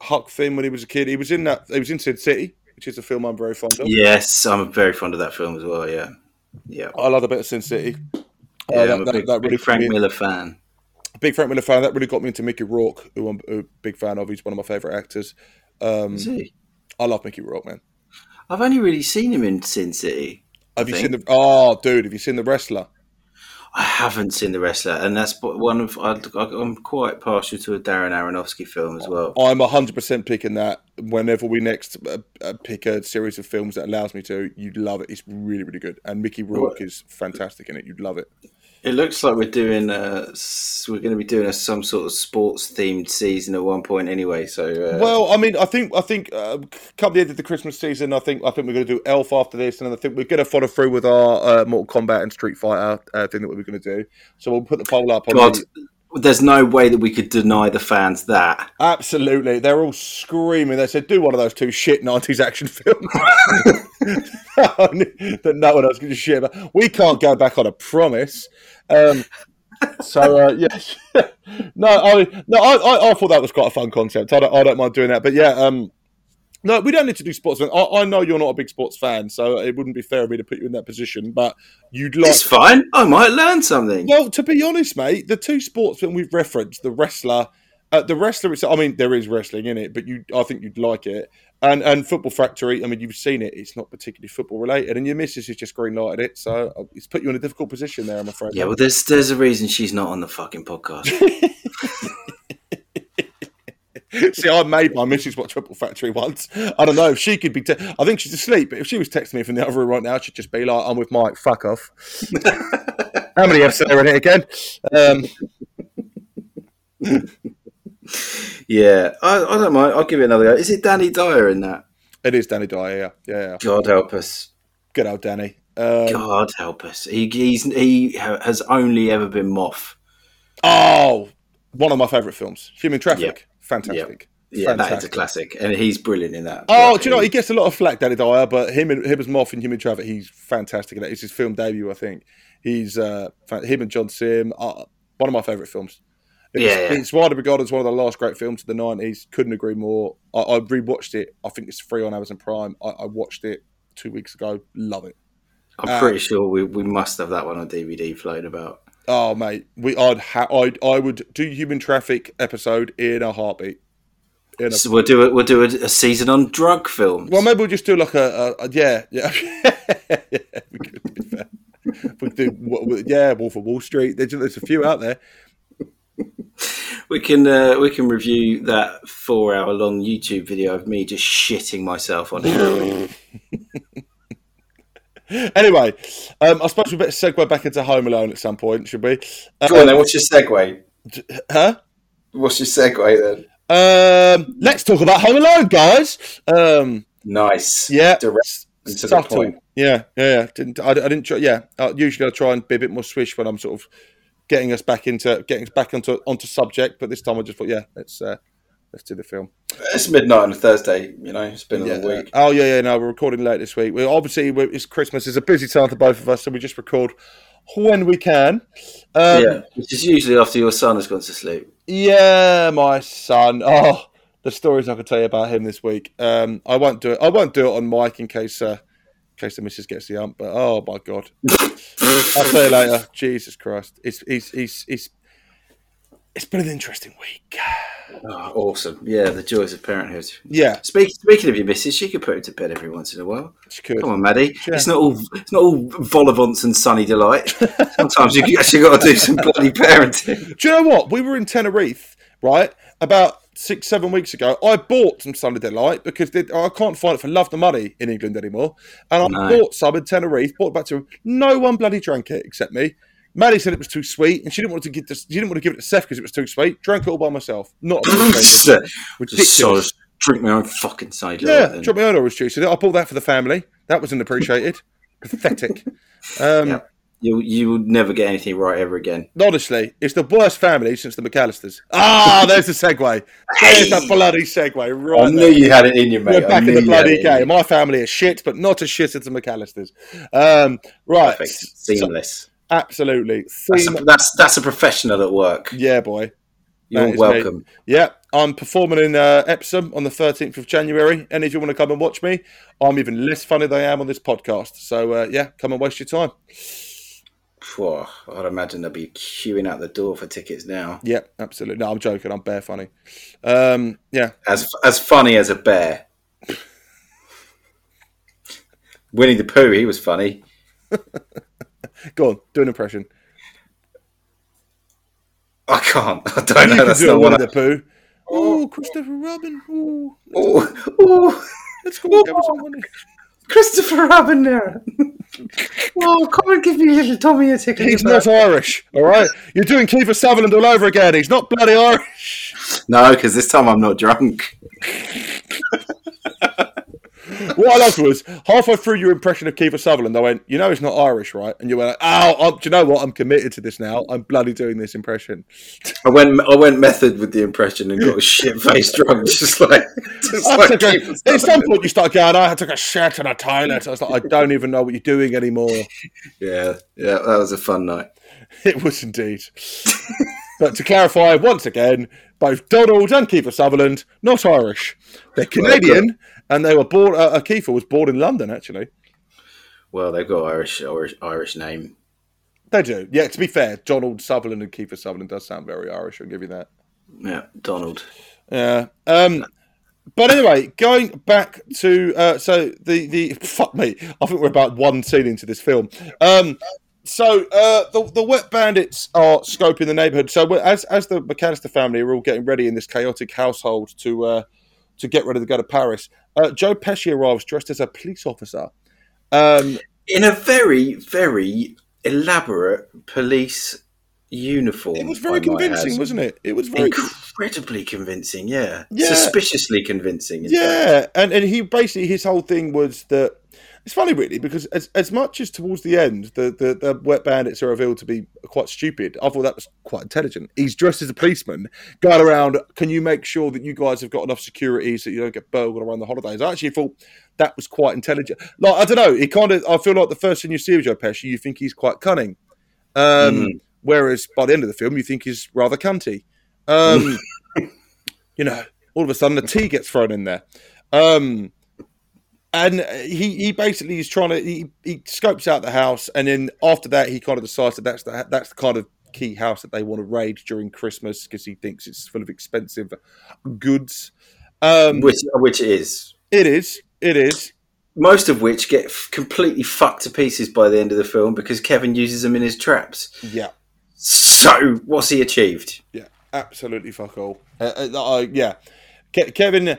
Huck film when he was a kid. He was in that. He was in Sin City, which is a film I'm very fond of. Yes, I'm very fond of that film as well. Yeah, yeah. I love a bit of Sin City. Uh, yeah that- I'm a that- big, that really big Frank me- Miller fan. big Frank Miller fan. That really got me into Mickey Rourke, who I'm a big fan of. He's one of my favourite actors. Um, Is he? I love Mickey Rourke, man. I've only really seen him in Sin City. Have you think. seen the? Oh, dude, have you seen the wrestler? I haven't seen the wrestler, and that's one of I, I'm quite partial to a Darren Aronofsky film as well. I'm 100% picking that whenever we next uh, uh, pick a series of films that allows me to. You'd love it. It's really, really good. And Mickey Rourke is fantastic in it. You'd love it. It looks like we're doing uh, s- we're going to be doing a, some sort of sports themed season at one point anyway. So uh, Well, I mean, I think I think uh, come the end of the Christmas season, I think I think we're going to do Elf after this, and then I think we're going to follow through with our uh, Mortal Kombat and Street Fighter uh, thing that we we're going to do. So we'll put the poll up on. God, the- there's no way that we could deny the fans that. Absolutely, they're all screaming. They said, "Do one of those two shit '90s action films that no one else a shit about." We can't go back on a promise. Um, so uh, yeah, no, I no, I, I, I thought that was quite a fun concept. I don't, I don't mind doing that, but yeah, um, no, we don't need to do sports. I, I know you're not a big sports fan, so it wouldn't be fair of me to put you in that position. But you'd like It's fine. I might learn something. well, to be honest, mate, the two sportsmen we've referenced, the wrestler, uh, the wrestler. It's, I mean, there is wrestling in it, but you, I think you'd like it. And and Football Factory. I mean, you've seen it. It's not particularly football related, and your missus has just green lighted it, so uh, it's put you in a difficult position there. I'm afraid. Yeah, well, there's there's a reason she's not on the fucking podcast. See, I made my missus watch Triple Factory once. I don't know if she could be. Te- I think she's asleep, but if she was texting me from the other room right now, she'd just be like, "I'm with Mike. Fuck off." How many F's are in it again? Um, Yeah, I, I don't mind. I'll give it another go. Is it Danny Dyer in that? it is Danny Dyer. Yeah, yeah. yeah. God help us. Good old Danny. Um, God help us. He he's, he has only ever been Moth. oh, one of my favourite films, Human Traffic. Fantastic. Yeah, that is a classic, and he's brilliant in that. Oh, do you know he gets a lot of flack, Danny Dyer, but him and him as Moth in Human Traffic, he's fantastic in it. It's his film debut, I think. He's uh, him and John Simm, uh, one of my favourite films. It's, Yeah, yeah. it's widely regarded as one of the last great films of the nineties. Couldn't agree more. I, I rewatched it. I think it's free on Amazon Prime. I, I watched it two weeks ago. Love it. I'm uh, pretty sure we, we must have that one on DVD floating about. Oh mate, we I'd ha- I'd I would do Human Traffic episode in a heartbeat. In a So we'll do it. We'll do a, a season on drug films. Well, maybe we'll just do like a, a, a yeah, yeah. yeah we could, to be fair. We do, yeah, Wolf of Wall Street. There's, there's a few out there. we can uh, we can review that four hour long YouTube video of me just shitting myself on heroin. Anyway, um, I suppose we better segue back into Home Alone at some point, should we? Go on then. What's your segue? Huh? What's your segue then? Um, let's talk about Home Alone, guys. Um, Nice. yeah, Direct to the point. Yeah, yeah, yeah. Didn't I, I didn't. Try, yeah, uh, usually I try and be a bit more swish when I'm sort of getting us back into getting us back onto onto subject. But this time I just thought, yeah, let's uh, let's do the film. It's midnight on a Thursday. You know, it's been a Yeah. long week. Oh yeah, yeah. No, we're recording late this week. We obviously we it's Christmas. It's a busy time for both of us, so we just record when we can. Um, yeah, which is usually after your son has gone to sleep. yeah, my son. Oh, the stories I could tell you about him this week. Um, I won't do it. I won't do it on mic in case uh, in case the missus gets the ump. But oh my god, I'll tell you later. Jesus Christ, it's it's it's it's it's been an interesting week. Oh, awesome. Yeah, the joys of parenthood. Yeah, Speak, speaking of your missus, she could put him to bed every once in a while. it's good. Come on, Maddie. Yeah. It's not all it's not all vol-au-vents and sunny delight. Sometimes you actually got to do some bloody parenting. Do you know what? We were in Tenerife, right? About six, seven weeks ago. I bought some Sunny Delight because they, I can't find it for love the money in England anymore. And I No. bought some in Tenerife, bought it back to her. No one bloody drank it except me. Maddie said it was too sweet, and she didn't want to give this, she didn't want to give it to Seth because it was too sweet. Drank it all by myself. Not ridiculous. so drink my own fucking side. yeah, then. drop my own orange juice. I bought that for the family. That wasn't appreciated. Pathetic. Um, Yeah. You you will never get anything right ever again. Honestly, it's the worst family since the McAllisters. Ah, there's the segue. There's that bloody segue right I knew there. you had it in you, mate. We're back in the bloody it in you. game. My family is shit, but not as shit as the McAllisters. Um, right, Perfect. So- Seamless. Absolutely. That's a, that's that's a professional at work. yeah, boy. You're welcome. Yeah, I'm performing in uh, Epsom on the 13th of January. And if you want to come and watch me, I'm even less funny than I am on this podcast. So uh, yeah, come and waste your time. Phew, I'd imagine they'll be queuing out the door for tickets now. Yeah, absolutely. No, I'm joking. I'm bear funny. Um, yeah, As as funny as a bear. Winnie the Pooh, he was funny. go on, do an impression. I can't. I don't You know. That's do not a what Winnie the Pooh. Oh, Christopher Robin. Ooh, Oh, oh, let's go and some money. Christopher Robin there. oh, come and give me little Tommy a ticket. He's not Irish, all right? You're doing Kiefer Sutherland all over again. He's not bloody Irish. No, because this time I'm not drunk. What I loved was halfway through your impression of Kiefer Sutherland, I went, "You know, he's not Irish, right?" And you went, "Oh, I'm, do you know what? I'm committed to this now. I'm bloody doing this impression." I went I went method with the impression and got a shit faced drunk, just like, just like a- at some point, you start going, oh, "I took a shit in a toilet." I was like, "I don't even know what you're doing anymore." Yeah, yeah, that was a fun night. It was indeed. but to clarify once again, both Donald and Kiefer Sutherland not Irish. They're Canadian, and they were born. Uh, Kiefer was born in London, actually. Well, they've got Irish Irish, Irish name. They do. Yeah, to be fair, Donald Sutherland and Kiefer Sutherland does sound very Irish. I'll give you that. Yeah, Donald. Yeah. Um, but anyway, going back to uh, so the the fuck me, I think we're about one scene into this film. Um, so uh, the the wet bandits are scoping the neighborhood. So as as the McAllister family are all getting ready in this chaotic household to uh, to get ready to go to Paris, uh, Joe Pesci arrives dressed as a police officer. Um, In a very, very elaborate police uniform. It was very convincing, wasn't it? It was very. incredibly convincing. Yeah, Yeah. suspiciously convincing. fact. Yeah, and and he basically his whole thing was that it's funny really because as as much as towards the end the the, the wet bandits are revealed to be quite stupid, I thought that was quite intelligent. He's dressed as a policeman, going around. Can you make sure that you guys have got enough security so you don't get burgled around the holidays? I actually thought that was quite intelligent. Like I don't know, he kind of I feel like the first thing you see with Joe Pesci, you think he's quite cunning, um, Mm. whereas by the end of the film, you think he's rather cunty. Um, you know, all of a sudden the tea gets thrown in there. Um, and he, he basically is trying to he, he scopes out the house, and then after that he kind of decides that that's the that's the kind of key house that they want to raid during Christmas because he thinks it's full of expensive goods. Um, which which it is. it is, it is. Most of which get f- completely fucked to pieces by the end of the film because Kevin uses them in his traps. Yeah, So, what's he achieved? yeah, absolutely fuck all. Uh, uh, uh, yeah, Ke- Kevin.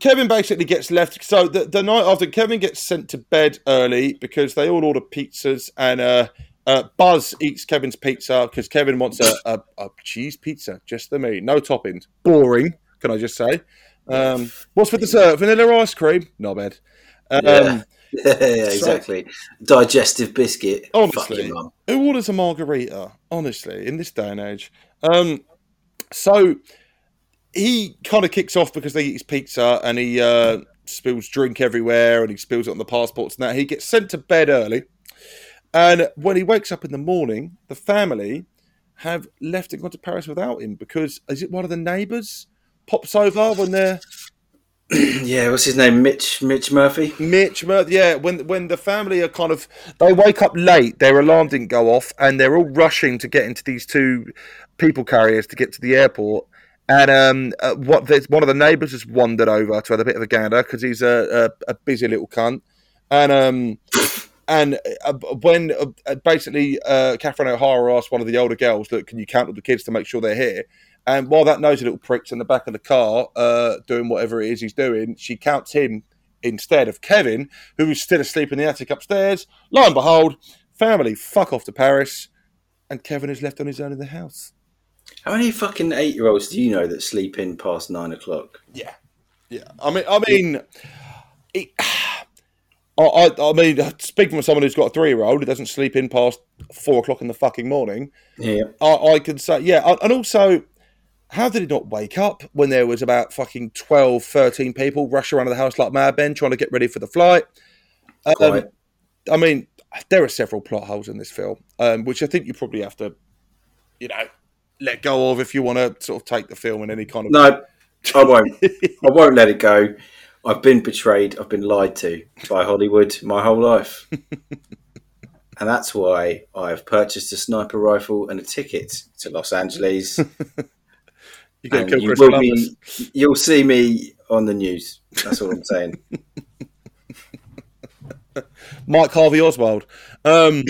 Kevin basically gets left. So the, the night after, Kevin gets sent to bed early because they all order pizzas, and uh, uh, Buzz eats Kevin's pizza because Kevin wants a, a, a cheese pizza, just the meat, no toppings. Boring, can I just say? Um, what's for dessert? Vanilla ice cream? Not bad. Um, Yeah. yeah, exactly. Digestive biscuit. Honestly, who orders a margherita? Honestly, in this day and age. Um, so he kind of kicks off because they eat his pizza and he uh, spills drink everywhere and he spills it on the passports and that. He gets sent to bed early. And when he wakes up in the morning, the family have left and gone to Paris without him because is it one of the neighbours pops over when they're Yeah, what's his name? Mitch Mitch Murphy. Mitch, Murphy. yeah, when when the family are kind of they wake up late, their alarm didn't go off, and they're all rushing to get into these two people carriers to get to the airport. And um, uh, what one of the neighbours has wandered over to have a bit of a gander because he's a, a, a busy little cunt, and um, and uh, when uh, basically uh, Catherine O'Hara asked one of the older girls, "Look, can you count all the kids to make sure they're here?" And while that nosy little prick's in the back of the car uh, doing whatever it is he's doing, she counts him instead of Kevin, who is still asleep in the attic upstairs. Lo and behold, family fuck off to Paris, and Kevin is left on his own in the house. How many fucking eight year olds do you know that sleep in past nine o'clock? Yeah, yeah. I mean, I mean, it, I, I, I mean, speaking from someone who's got a three-year-old who doesn't sleep in past four o'clock in the fucking morning, Yeah. I, I can say, yeah. And also, how did he not wake up when there was about fucking 12, 13 people rushing around the house like mad men trying to get ready for the flight? Um, I mean, there are several plot holes in this film, um, which I think you probably have to, you know, let go of if you want to sort of take the film in any kind of. No, I won't. I won't let it go. I've been betrayed. I've been lied to by Hollywood my whole life. and that's why I've purchased a sniper rifle and a ticket to Los Angeles. And to kill you Chris will be, you'll see me on the news. That's all I'm saying. Mike Harvey Oswald. Um,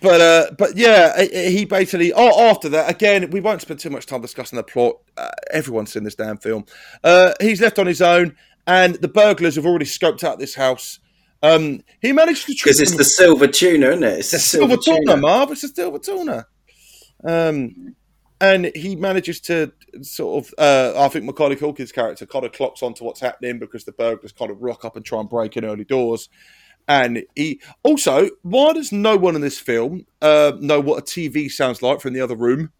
but uh, but yeah, he basically. Oh, after that, again, we won't spend too much time discussing the plot. Uh, everyone's seen this damn film. Uh, he's left on his own, and the burglars have already scoped out this house. Um, he managed to Because it's them- the silver tuna, isn't it? It's the silver tuna, Marv. It's a silver tuna. Um, and he manages to sort of, uh, I think Macaulay Culkin's character kind of clocks onto what's happening because the burglars kind of rock up and try and break in early doors. And he also, why does no one in this film uh, know what a TV sounds like from the other room?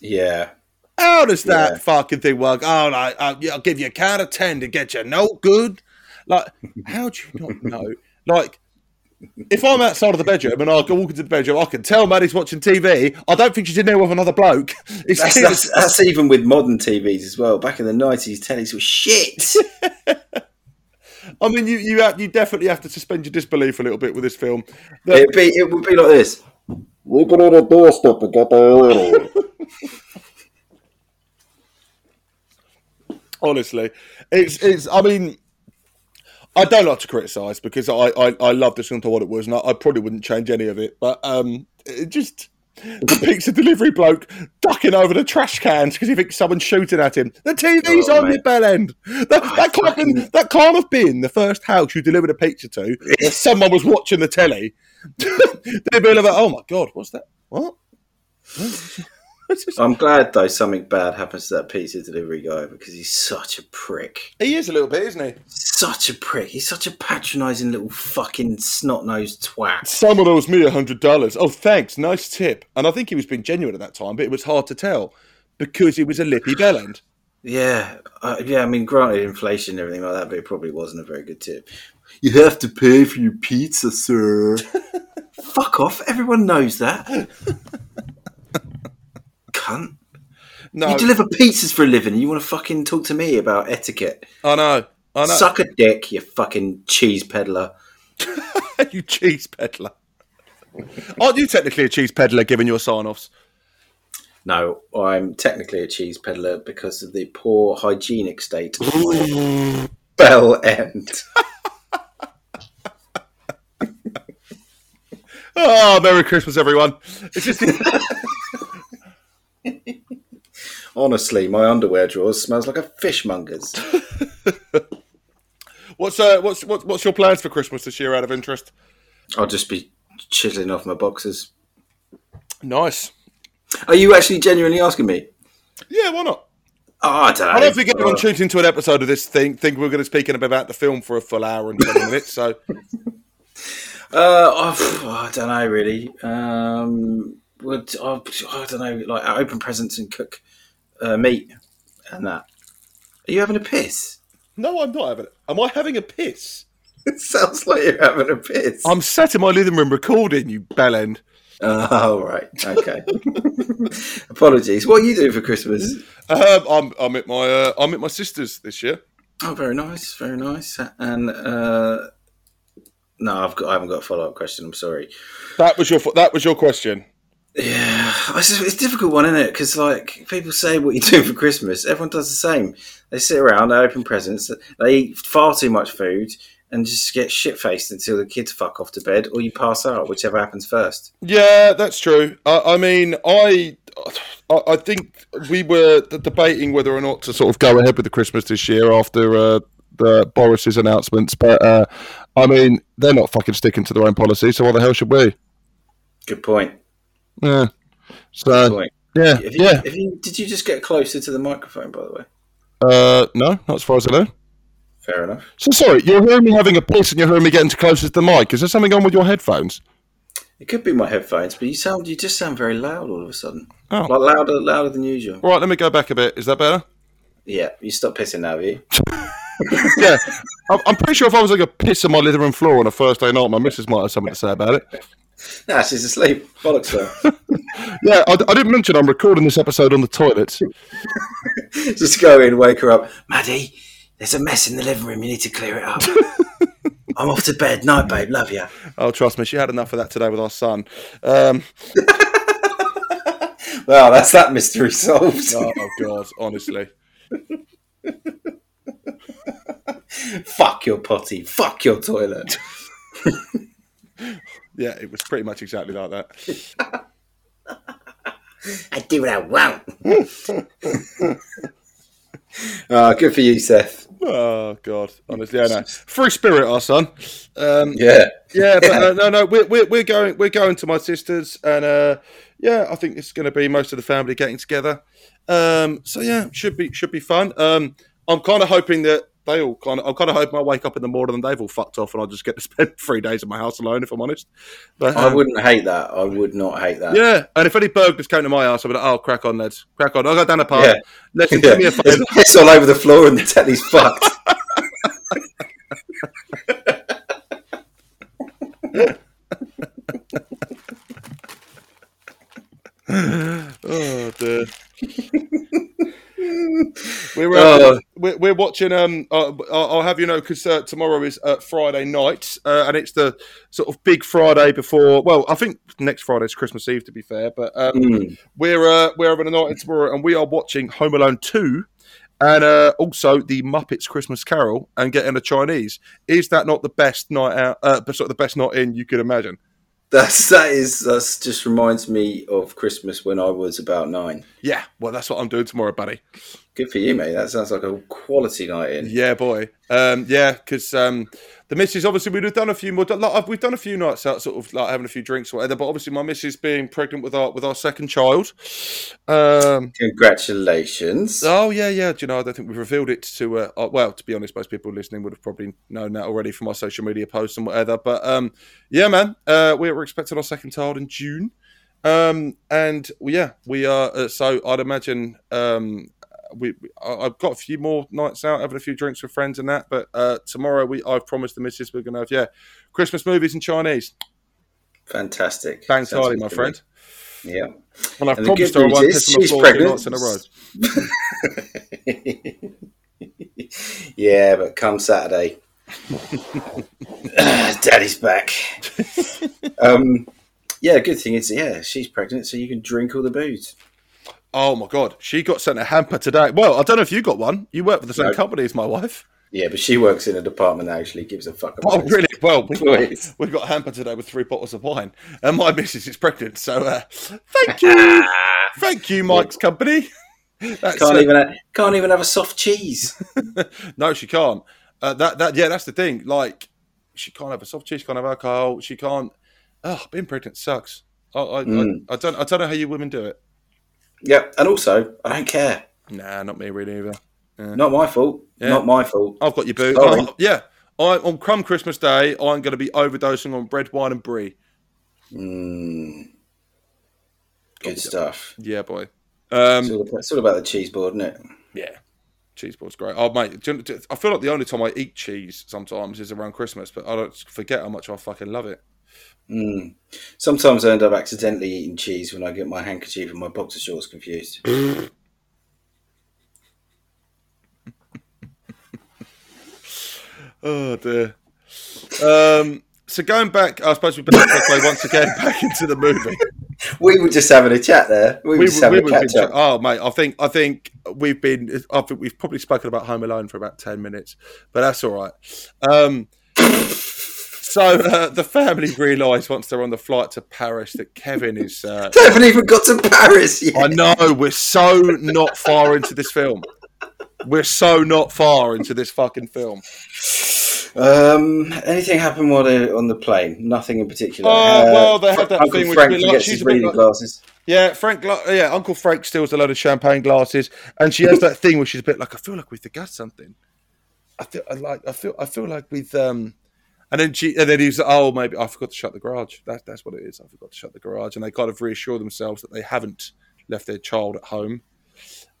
Yeah. How does that Yeah. fucking thing work? Oh, like, I'll, give you a count of 10 to get you no good. Like, how do you not know? Like, if I'm outside of the bedroom and I go walk into the bedroom, I can tell Maddie's watching TV. I don't think she's in there with another bloke. That's, that's, that's even with modern TVs as well. Back in the 90s, tellies were shit. I mean, you you have, you definitely have to suspend your disbelief a little bit with this film. The- It'd be, it would be like this. Look at the doorstep and get the honestly, it's it's. I mean, I don't like to criticise because I, I I love this film for what it was, and I, I probably wouldn't change any of it. But um, it just the pizza delivery bloke ducking over the trash cans because he thinks someone's shooting at him. The TV's Oh, on mate. your bell end. That, that, can't have been, that can't have been the first house you delivered a pizza to. if someone was watching the telly. They'd be like, oh my God, what's that? What? I'm glad though something bad happens to that pizza delivery guy because he's such a prick. He is a little bit, isn't he? Such a prick. He's such a patronising little fucking snot nosed twat. Someone owes me a hundred dollars. Oh, thanks, nice tip. And I think he was being genuine at that time, but it was hard to tell because he was a lippy bellend. Yeah, uh, yeah. I mean, granted, inflation and everything like that, but it probably wasn't a very good tip. You have to pay for your pizza, sir. Fuck off! Everyone knows that. Cunt. No, You deliver pizzas for a living, and you want to fucking talk to me about etiquette? I know, I know. Suck a dick, you fucking cheese peddler. you cheese peddler. Aren't you technically a cheese peddler given your sign offs? No, I'm technically a cheese peddler because of the poor hygienic state bell end. Oh, Merry Christmas, everyone. It's just Honestly, my underwear drawer smells like a fishmonger's. what's uh, what's what's what's your plans for Christmas this year? Out of interest. I'll just be chiseling off my boxes. Nice. Are you actually genuinely asking me? Yeah, why not? Oh, I don't know. I don't think anyone tuned into an episode of this thing think we're going to speak about the film for a full hour and twenty minutes. So Uh, oh, I don't know really. Um, would I, I don't know, like open presents and cook uh, meat and that. Are you having a piss? no, I'm not having it. Am I having a piss? It sounds like you're having a piss. I'm sat in my living room recording. You bellend. Oh right, okay. Apologies. What are you doing for Christmas? Um, I'm I'm at my uh, I'm at my sister's this year. Oh, very nice, very nice. And uh, no, I've got I haven't got a follow up question. I'm sorry. That was your that was your question. Yeah, it's, a difficult one, isn't it? Because like people say what you do for Christmas, everyone does the same. They sit around, they open presents, they eat far too much food, and just get shit faced until the kids fuck off to bed, or you pass out, whichever happens first. Yeah, that's true. I, I mean, I, I I think we were debating whether or not to sort of go ahead with the Christmas this year after uh, the Boris's announcements, but uh, I mean, they're not fucking sticking to their own policy, so why the hell should we? Good point. Yeah. So yeah, Have you, yeah. have you, did you just get closer to the microphone, by the way? Uh, no, not as far as I know. Fair enough. So sorry, you're hearing me having a piss and you're hearing me getting too close to the mic. Is there something on with your headphones? It could be my headphones, but you sound you just sound very loud all of a sudden. Oh. Like louder, louder than usual. Right, let me go back a bit. Is that better? Yeah, you stop pissing now, have you? yeah, I'm, I'm pretty sure if I was like a piss on my living room floor on a first day night, my missus might have something to say about it. Nah, she's asleep. Bollocks her. Yeah, I, I didn't mention I'm recording this episode on the toilet. Just go in, wake her up. Maddie, there's a mess in the living room. You need to clear it up. I'm off to bed. Night, babe. Love you. Oh, trust me, she had enough of that today with our son. Um, Well, that's that mystery solved. oh God, honestly. Fuck your potty. Fuck your toilet. Yeah, it was pretty much exactly like that. I do what I want. Ah, good for you, Seth. Oh God, honestly, yeah, no. Free spirit, our son. Um, Yeah. yeah, but uh, no, no, we're, we're we're going we're going to my sister's, and uh, yeah, I think it's going to be most of the family getting together. Um, so yeah, should be should be fun. Um, I'm kind of hoping that they all kind of I'm kind of hoping I wake up in the morning and they've all fucked off, and I just get to spend three days in my house alone. If I'm honest, but I um, wouldn't hate that. I would not hate that. Yeah, and if any burglars came to my house, I'd be like, "Oh, crack on, lads, crack on." I'll go down the pub. Yeah. Listen, Yeah. do me a. There's piss all over the floor and the telly's fucked. Oh dear. we're, uh, Oh. We're watching. Um, uh, I'll have you know because uh, tomorrow is uh, Friday night, uh, and it's the sort of big Friday before. Well, I think next Friday is Christmas Eve, to be fair. But um, Mm. we're uh, we're having a night in tomorrow, and we are watching Home Alone two, and uh, also the Muppets Christmas Carol, and getting a Chinese. Is that not the best night out? Uh, sort of the best night in you could imagine? That's that is that's just reminds me of Christmas when I was about nine. Yeah, well, that's what I'm doing tomorrow, buddy. Good for you, mate. That sounds like a quality night in. Yeah, boy. Um, yeah, because um, the missus obviously we'd have done a few more. Like, we've done a few nights out, sort of like having a few drinks or whatever. But obviously, my missus being pregnant with our with our second child. Um, Congratulations. oh yeah, yeah. Do you know? I don't think we've revealed it to. Uh, uh, well, to be honest, most people listening would have probably known that already from our social media posts and whatever. But um, yeah, man, uh, we we're expecting our second child in June. Um, and well, yeah, we are. Uh, so I'd imagine um, we, I've got a few more nights out, having a few drinks with friends and that. But uh, tomorrow we I've promised the missus we're gonna have yeah Christmas movies in Chinese. Fantastic. Thanks, Sounds Harley, my friend. Yeah. And I've And promised her I won't piss on the floor two nights in a row. yeah, but come Saturday, Daddy's back. um, yeah, good thing is, yeah, she's pregnant, so you can drink all the booze. Oh my god, she got sent a hamper today. Well, I don't know if you got one. You work for the same No. company as my wife. Yeah, but she works in a department that actually gives a fuck about Oh, really? Well, we Please. we've got a hamper today with three bottles of wine, and my missus is pregnant. So, uh, thank you, thank you, Mike's company. That's, Can't even ha- can't even have a soft cheese. no, she can't. Uh, that that yeah, that's the thing. Like, she can't have a soft cheese, she can't have alcohol, she can't. Oh, being pregnant sucks. I I, Mm. I, I don't I don't know how you women do it. Yeah, and also I don't care. Nah, not me really either. Not my fault. Yeah. Not my fault. I've got your boo. Sorry. Oh, yeah, I, on Crumb Christmas Day, I'm going to be overdosing on bread, wine, and brie. Mm. Good stuff. Yeah, boy. It's Um, all, about, it's all about the cheese board, isn't it? yeah, cheese board's great. Oh, mate, do you know- I feel like the only time I eat cheese sometimes is around Christmas, but I don't forget how much I fucking love it. Mm. Sometimes I end up accidentally eating cheese when I get my handkerchief and my boxer shorts confused. Oh dear. Um, so going back, I suppose we better segue once again back into the movie. we were just having a chat there. We were just having a we've catch been- up. oh mate, I think I think we've been I think we've probably spoken about Home Alone for about ten minutes, but that's all right. Um, so uh, the family realise once they're on the flight to Paris that Kevin is. Uh, I haven't even got to Paris yet. I know we're so not far into this film. We're so not far into this fucking film. Um, anything happened while they're on the plane? Nothing in particular. Oh, well, they have that Uncle thing which Frank like- she's his a bit reading like- glasses. Yeah, Frank. Yeah, Uncle Frank steals a load of champagne glasses, and she has that thing where she's a bit like, I feel like we've got something. I feel I like. I feel. I feel like with um, and then she and then he's oh maybe I forgot to shut the garage. That, that's what it is. I forgot to shut the garage, and they kind of reassure themselves that they haven't left their child at home.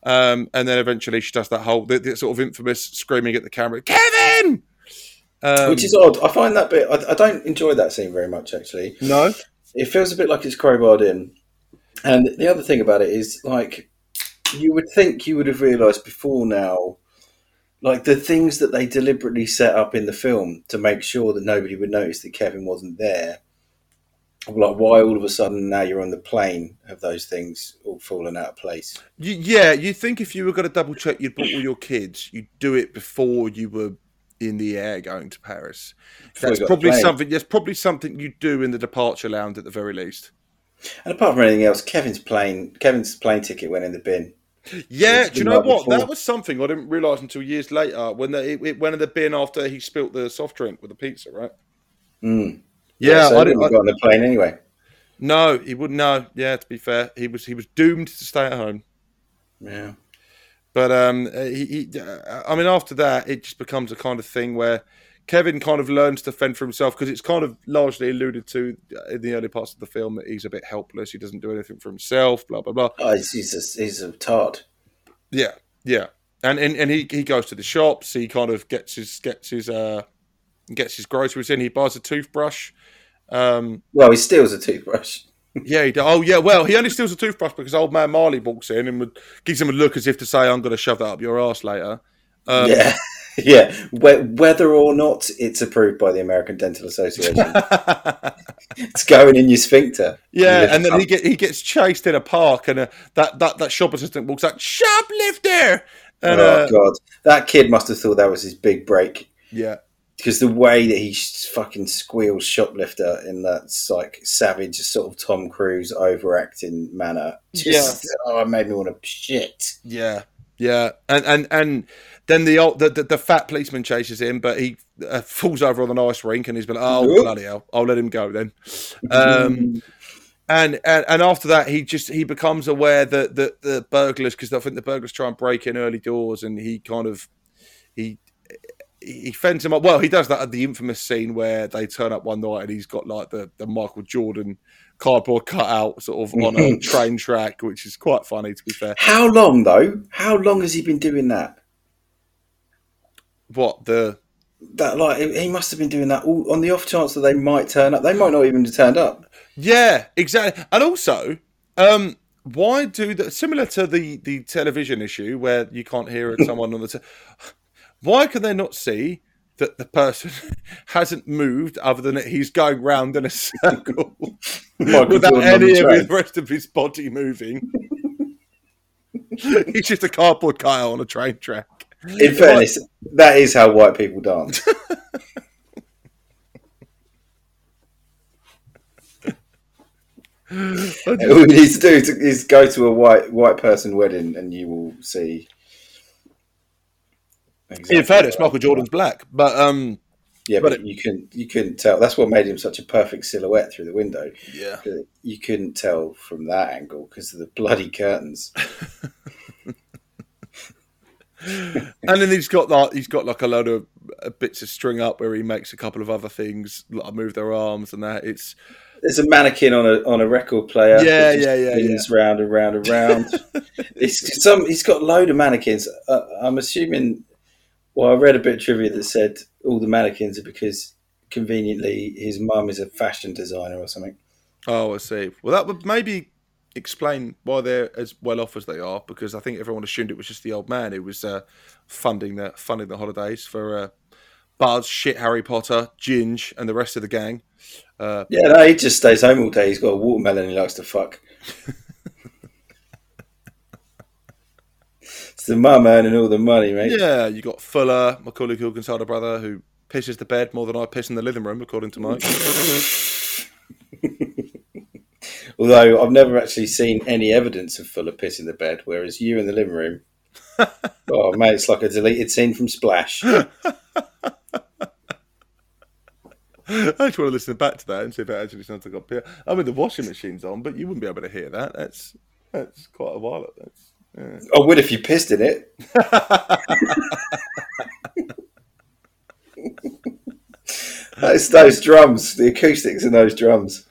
Um, and then eventually she does that whole the, the sort of infamous screaming at the camera, Kevin. Um, Which is odd. I find that bit. I, I don't enjoy that scene very much. Actually, no, it feels a bit like it's crowbarred in. And the other thing about it is, like, you would think you would have realised before now, like the things that they deliberately set up in the film to make sure that nobody would notice that Kevin wasn't there. Like, why all of a sudden now you're on the plane have those things all fallen out of place? You, yeah, you think if you were going to double check you'd brought all your kids, you'd do it before you were in the air going to Paris. Before That's you got the probably something. That's probably something you'd do in the departure lounge at the very least. And apart from anything else, Kevin's plane Kevin's plane ticket went in the bin. Yeah, It's do you know what? before. That was something I didn't realise until years later when the, it, it went in the bin after he spilt the soft drink with the pizza, right? Mm. Yeah, so I I didn't. got on the plane anyway. no, he wouldn't know. Yeah, to be fair, he was he was doomed to stay at home. Yeah. But um, he, he, I mean, after that, it just becomes a kind of thing where Kevin kind of learns to fend for himself because it's kind of largely alluded to in the early parts of the film that he's a bit helpless. He doesn't do anything for himself. Blah blah blah. Oh, he's, he's, a, he's a tart. Yeah, yeah. And and, and he, he goes to the shops. He kind of gets his gets his uh gets his groceries in. He buys a toothbrush. Um, Well, he steals a toothbrush. yeah, he do- oh yeah. Well, he only steals a toothbrush because old man Marley walks in and would, gives him a look as if to say, "I'm going to shove that up your ass later." Um, yeah. Yeah, whether or not it's approved by the American Dental Association, it's going in your sphincter. Yeah, and then up. he get he gets chased in a park, and uh, that that that shop assistant walks out, shoplifter, and oh uh, god, that kid must have thought that was his big break. yeah, because the way that he fucking squeals shoplifter in that like savage sort of Tom Cruise overacting manner, just oh, it made me want to shit. Yeah, yeah, and and and then the old the, the, the fat policeman chases him, but he uh, falls over on the ice rink, and he's been oh Whoop. bloody hell, I'll let him go then. Um, and, and and after that, he just he becomes aware that the the burglars because I think the burglars try and break in early doors, and he kind of he he fends him up. Well, he does that at the infamous scene where they turn up one night and he's got like the, the Michael Jordan cardboard cutout sort of on a train track, which is quite funny to be fair. How long though? How long has he been doing that? What the That like he must have been doing that all, on the off chance that they might turn up. They might not even have turned up. Yeah, exactly. And also, um, why do that? Similar to the the television issue where you can't hear someone on the. Te- why can they not see that the person hasn't moved other than that he's going round in a circle without Jordan any of the rest of his body moving? he's just a cardboard cutout on a train track. In fairness, that is how white people dance. All you need to do is, go to a white white person wedding, and you will see. exactly In fairness, Michael Jordan's black, but um, Yeah, but but, you can you couldn't tell. That's what made him such a perfect silhouette through the window. yeah, You couldn't tell from that angle because of the bloody curtains. and then he's got like he's got like a load of uh, bits of string up where he makes a couple of other things like move their arms and that. It's There's a mannequin on a on a record player. Yeah, yeah, yeah, spins round and round and round. it's some. He's got a load of mannequins. Uh, I'm assuming. Well, I read a bit of trivia that said all the mannequins are because conveniently his mum is a fashion designer or something. oh, I see. Well, that would maybe explain why they're as well off as they are because I think everyone assumed it was just the old man who was uh, funding the funding the holidays for uh, Buzz, shit, Harry Potter, Ginge, and the rest of the gang. Uh, Yeah, no, he just stays home all day. He's got a watermelon he likes to fuck. it's the mum earning all the money, mate. yeah, you got Fuller, Macaulay Culkin's older brother, who pisses the bed more than I piss in the living room, according to Mike. Although I've never actually seen any evidence of Fuller piss in the bed, whereas you in the living room, oh mate, it's like a deleted scene from Splash. I just want to listen back to that and see if it actually sounds like up here. I mean, the washing machine's on, but you wouldn't be able to hear that. That's that's quite a while. That's yeah. I would if you pissed in it. Those, those drums, the acoustics in those drums.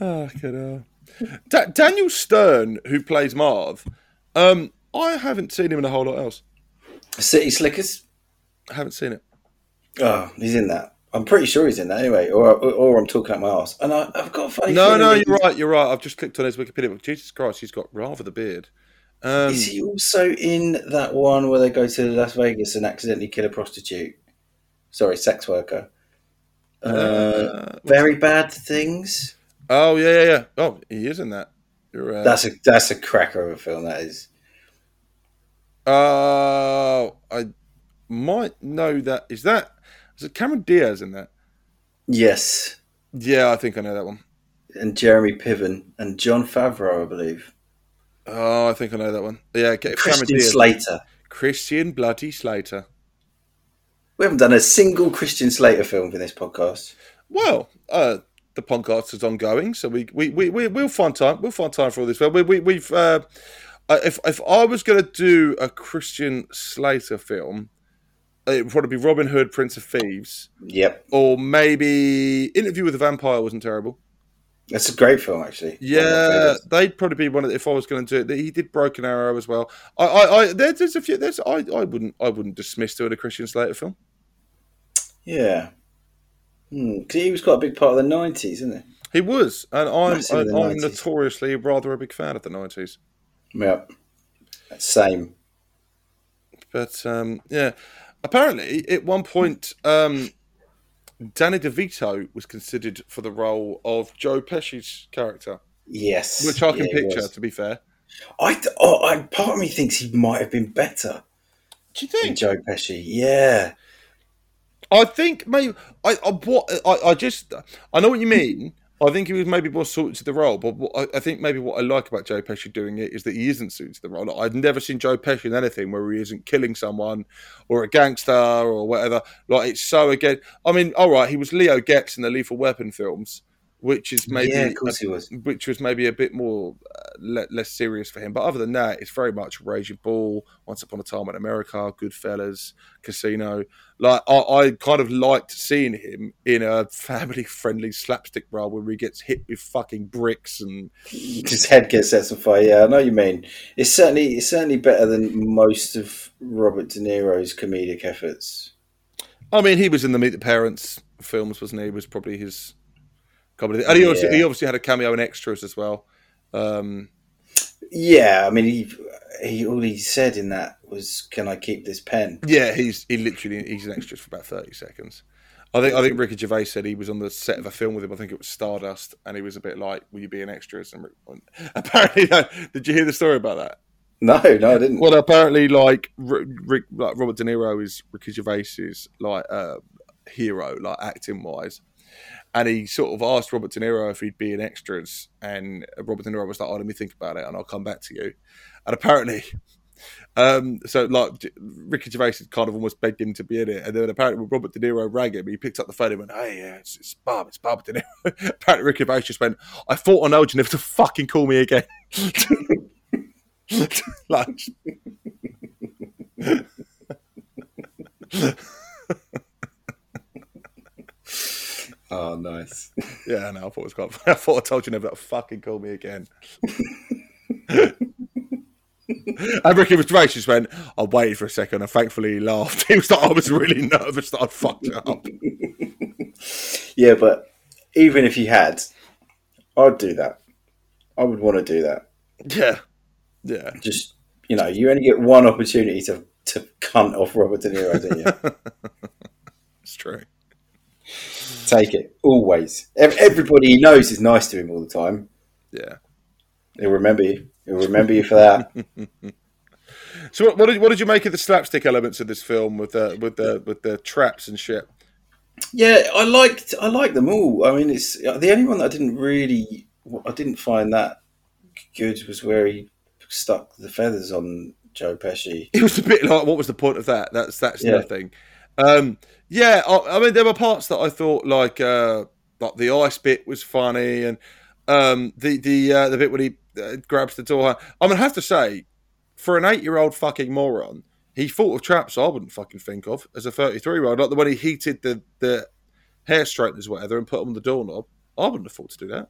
Oh, good. Uh... Da- Daniel Stern, who plays Marv, um, I haven't seen him in a whole lot else. City Slickers. I haven't seen it. Oh, he's in that. I'm pretty sure he's in that anyway, or or, or I'm talking out my ass. And I, I've got a funny. No, no, you're right. You're right. I've just clicked on his Wikipedia. But Jesus Christ, he's got rather the beard. Um, Is he also in that one where they go to Las Vegas and accidentally kill a prostitute? Sorry, sex worker. Uh, uh, very bad things. oh yeah, yeah, yeah. Oh, he is in that. You're, uh, That's a that's a cracker of a film. That is. Uh, I might know that. Is that is it Cameron Diaz in that? Yes, Yeah, I think I know that one. and Jeremy Piven and Jon Favreau, I believe. Oh, I think I know that one. Yeah, Ca- Cameron Christian Diaz. Slater. Christian Bloody Slater. We haven't done a single Christian Slater film for this podcast. Well, uh, the podcast is ongoing, so we we we we we'll find time. We'll find time for all this. Well, we, we we've uh, uh, if if I was going to do a Christian Slater film, it would probably be Robin Hood, Prince of Thieves, Yep, or maybe Interview with the Vampire wasn't terrible. that's a great film actually. One of my Yeah, they'd probably be one of. If I was going to do it, he did Broken Arrow as well. I, I, I there, there's a few. There's, I, I wouldn't, I wouldn't dismiss doing a Christian Slater film. Yeah. Because he was quite a big part of the nineties, isn't He He was, and I'm, I'm, I'm notoriously rather a big fan of the nineties. Yep. Same. But um, yeah, apparently at one point, um, Danny DeVito was considered for the role of Joe Pesci's character, Yes. which I can Yeah, picture. To be fair, I, th- oh, I part of me thinks he might have been better Do you than think? Joe Pesci. Yeah, I think maybe I, I what I, I just I know what you mean. I think he was maybe more suited to the role, but what, I, think maybe what I like about Joe Pesci doing it is that he isn't suited to the role. Like, I've never seen Joe Pesci in anything where he isn't killing someone or a gangster or whatever. Like it's so again. I mean, all right, he was Leo Getz in the Lethal Weapon films, which is maybe yeah, of course he was. which was maybe a bit more uh, le- less serious for him. But other than that, it's very much Raging Bull, Once Upon a Time in America, Goodfellas, Casino. Like I, I kind of liked seeing him in a family-friendly slapstick role where he gets hit with fucking bricks and His head gets set on fire. Yeah, I know what you mean. It's certainly it's certainly better than most of Robert De Niro's comedic efforts. I mean, he was in the Meet the Parents films, wasn't he? He was probably his comedy. And he obviously, he obviously had a cameo in extras as well. Um, Yeah, I mean, he, he all he said in that was, "Can I keep this pen?" Yeah, he's he literally he's an extra for about thirty seconds. I think I think Ricky Gervais said he was on the set of a film with him. I think it was Stardust, and he was a bit like, "Will you be an extra?" And Rick- apparently, no, did you hear the story about that? No, no, I didn't. Well, apparently, like Rick, Rick like Robert De Niro is Ricky Gervais's like uh, hero, like acting wise, and he sort of asked Robert De Niro if he'd be in extras, and Robert De Niro was like, "Oh, let me think about it, and I'll come back to you." And apparently, um, so like Ricky Gervais had kind of almost begged him to be in it, and then apparently when Robert De Niro rang him, he picked up the phone and went, "Hey, yeah, it's, it's Bob, it's Bob De Niro." apparently, Ricky Gervais just went, "I thought I know you never to fucking call me again." like, Oh, nice. yeah, no, I thought it was quite. I thought I told you never to fucking call me again. And Ricky Gervais just went, I waited for a second and thankfully he laughed. He was like, I was really nervous that I'd fucked it up. Yeah, but even if he had, I'd do that. I would want to do that. Yeah. Yeah. Just you know, you only get one opportunity to to cunt off Robert De Niro, don't you? It's true. Take it always. Everybody he knows is nice to him all the time. Yeah. He'll remember you. He'll remember you for that. So what, what did what did you make of the slapstick elements of this film with the with the with the traps and shit? Yeah, I liked I liked them all. I mean, it's the only one that I didn't really I didn't find that good was where he stuck the feathers on Joe Pesci. It was a bit like, what was the point of that? That's that's Yeah. nothing. Um, yeah, I, I mean, there were parts that I thought like uh, like the ice bit was funny, and um, the the uh, the bit when he uh, grabs the door. I mean, I have to say, for an eight year old fucking moron, he thought of traps I wouldn't fucking think of as a thirty three year old. Like the when he heated the the hair straighteners, whatever, and put them on the doorknob. I wouldn't have thought to do that.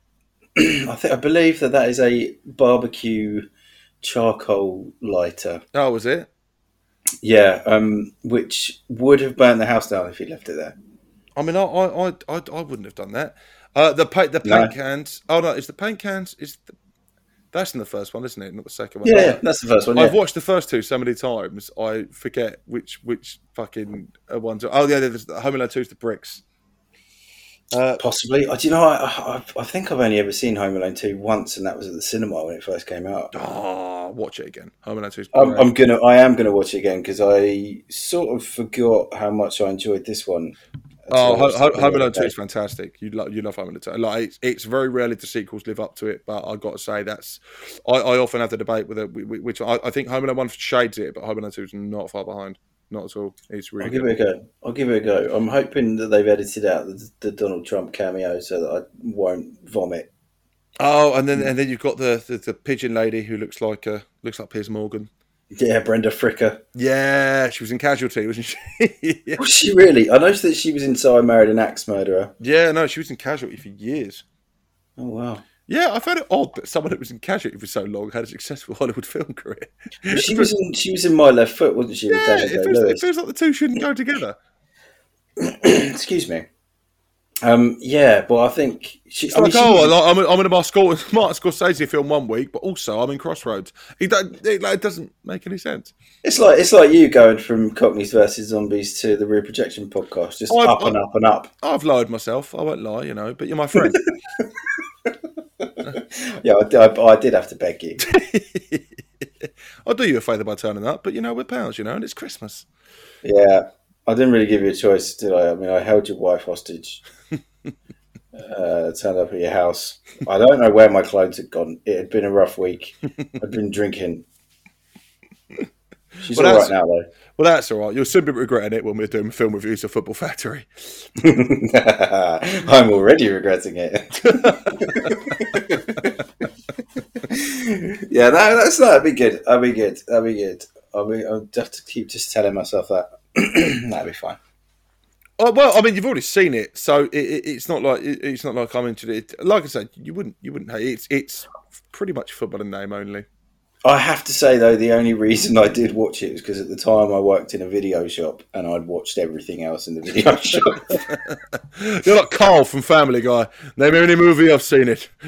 I think I believe that that is a barbecue charcoal lighter. Oh, was it? Yeah, um, which would have burnt the house down if he left it there. I mean, I I I, I, I wouldn't have done that. Uh, the paint the No. paint cans. Oh no, is the paint cans is the, that's in the first one, isn't it? Not the second one. Yeah, that's the first one. I've watched the first two so many times, I forget which which fucking uh, ones. Are, oh yeah, there's the Home Alone Two is the bricks. Uh, Possibly. I, do you know, I, I, I think I've only ever seen Home Alone 2 once, and that was at the cinema when it first came out. oh, watch it again. Home Alone Two is I'm. I'm gonna, I am gonna watch it again because I sort of forgot how much I enjoyed this one. Oh, until I Ho- watched Ho- it the Home Alone Two is fantastic. You love you love Home Alone Two. Like it's, it's very rarely the sequels live up to it, but I got to say that's I, I often have the debate with it, wh- wh- which I, I think Home Alone One shades it, but Home Alone Two is not far behind. Not at all. It's really I'll give good. it a go. I'll give it a go. I'm hoping that they've edited out the, the Donald Trump cameo so that I won't vomit. Oh, and then and then you've got the, the, the pigeon lady who looks like uh, looks like Piers Morgan. Yeah, Brenda Fricker. Yeah, she was in Casualty, wasn't she? yeah. Was she really? I noticed that she was in So I Married an Axe Murderer. yeah, no, she was in Casualty for years. Oh wow. Yeah, I found it odd that someone that was in Casualty for so long had a successful Hollywood film career. She was in she was in My Left Foot, wasn't she? Yeah, it feels, it feels like the two shouldn't go together. Excuse me. Um, yeah, but I think she. It's I mean, like, she oh, like, I'm, in- I'm in a Martin Scorsese film one week, but also I'm in Crossroads. It, it, like, it doesn't make any sense. it's like it's like you going from Cockneys versus Zombies to the Rear Projection podcast, just up I- and up and up. I've lowered myself. I won't lie, you know, but you're my friend. yeah, I, I, I did have to beg you. I'll do you a favour by turning up, but you know we're pals, you know, and it's Christmas. Yeah, I didn't really give you a choice, did I? I mean, I held your wife hostage. uh, turned up at your house. I don't know where my clothes had gone. It had been a rough week. I'd been drinking. She's Well, all right now, though. Well, that's all right. You'll soon be regretting it when we're doing film reviews of Football Factory. I'm already regretting it. Yeah, no, that's. That'd be good. That'd be good. That'd be good. I'll, be, I'll have to keep just telling myself that. That'd be fine. Oh, well, I mean, you've already seen it, so it, it, it's not like it, it's not like I'm into it. Like I said, you wouldn't you wouldn't hate it. It's it's pretty much football in name only. I have to say though, the only reason I did watch it was because at the time I worked in a video shop and I'd watched everything else in the video shop. You're like Carl from Family Guy. Name any movie I've seen it.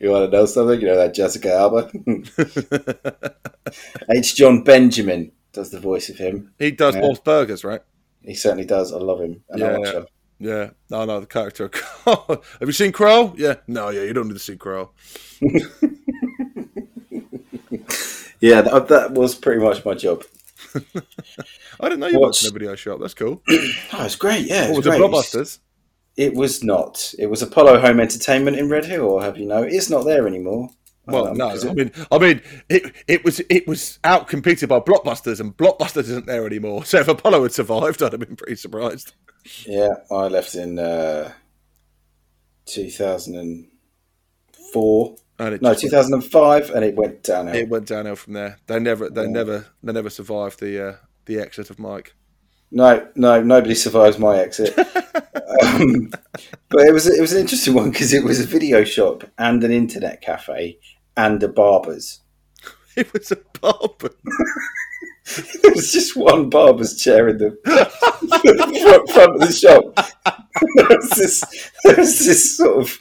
you want to know something? You know that Jessica Alba. H. Jon Benjamin does the voice of him. He does Yeah. Burgers, right? He certainly does. I love him. And I Yeah. watch him. Yeah. No, no, the character. of Carl. Have you seen Crow? Yeah. No, yeah, you don't need to see Crow. Yeah, that, that was pretty much my job. I didn't know you watched in a video shop. That's cool. Oh, it's great. Yeah, it was it, great. Blockbusters? It was not. It was Apollo Home Entertainment in Red Hill. Or have you know? It's not there anymore. Well, Um, no. I it- mean, I mean, it it was it was out competed by Blockbusters, and Blockbusters isn't there anymore. So if Apollo had survived, I'd have been pretty surprised. Yeah, I left in uh, 2004. And it No, 2005, and it went downhill. it went downhill from there. They never, they Yeah. never, they never survived the uh, the exit of Mike. No, no, nobody survives my exit. um, but it was it was an interesting one because it was a video shop and an internet cafe and a barber's. It was a barber. There was just one barber's chair in the front, front of the shop. There was this, there was this sort of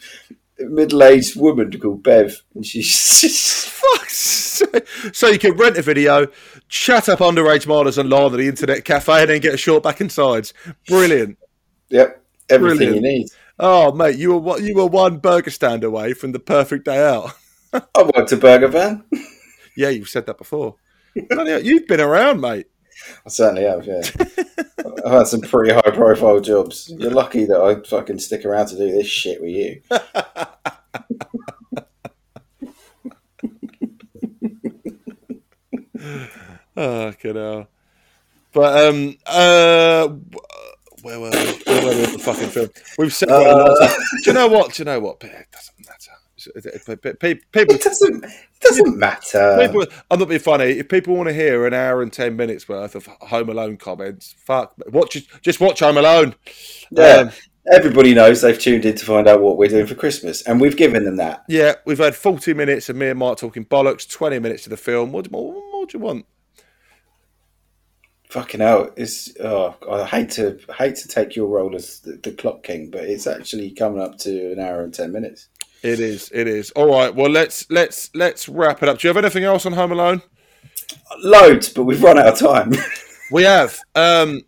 middle-aged woman called Bev, and she's sake. So you can rent a video, chat up underage minors online at the internet cafe, and then get a short back and sides. Brilliant. yep, everything Brilliant. you need. Oh mate, you were one- you were one burger stand away from the perfect day out. I worked a burger van. Yeah, you've said that before. You've been around, mate. I certainly have, yeah. I've had some pretty high profile jobs. You're lucky that I fucking stick around to do this shit with you. Oh, hell. But um, uh, where were we? Where were we with the fucking film? We've said. Uh, Do you know what? Do you know what? It doesn't matter. People, people, It doesn't, it doesn't matter. people. I'm not being funny. If people want to hear an hour and ten minutes worth of Home Alone comments, fuck, watch. Just watch Home Alone. yeah. Um, Everybody knows they've tuned in to find out what we're doing for Christmas, and we've given them that. yeah, we've had 40 minutes of me and Mark talking bollocks. 20 minutes of the film. What, what, what do you want? Fucking hell! It's oh, I hate to hate to take your role as the, the clock king, but it's actually coming up to an hour and ten minutes. It is. It is. All right. Well, let's let's let's wrap it up. Do you have anything else on Home Alone? Loads, but we've run out of time. We have. Um,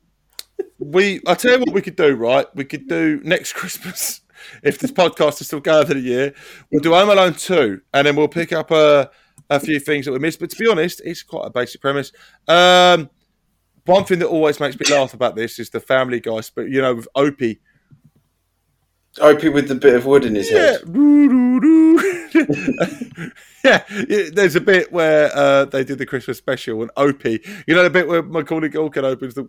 we. I tell you what, we could do. Right, we could do next Christmas if this podcast is still going for the year. We'll do Home Alone two, and then we'll pick up a a few things that we missed. But to be honest, it's quite a basic premise. Um, one thing that always makes me laugh about this is the Family Guy, but you know, with Opie. Opie with the bit of wood in his Yeah. head. yeah, yeah, there's a bit where uh, they did the Christmas special and Opie, you know the bit where Macaulay Culkin opens the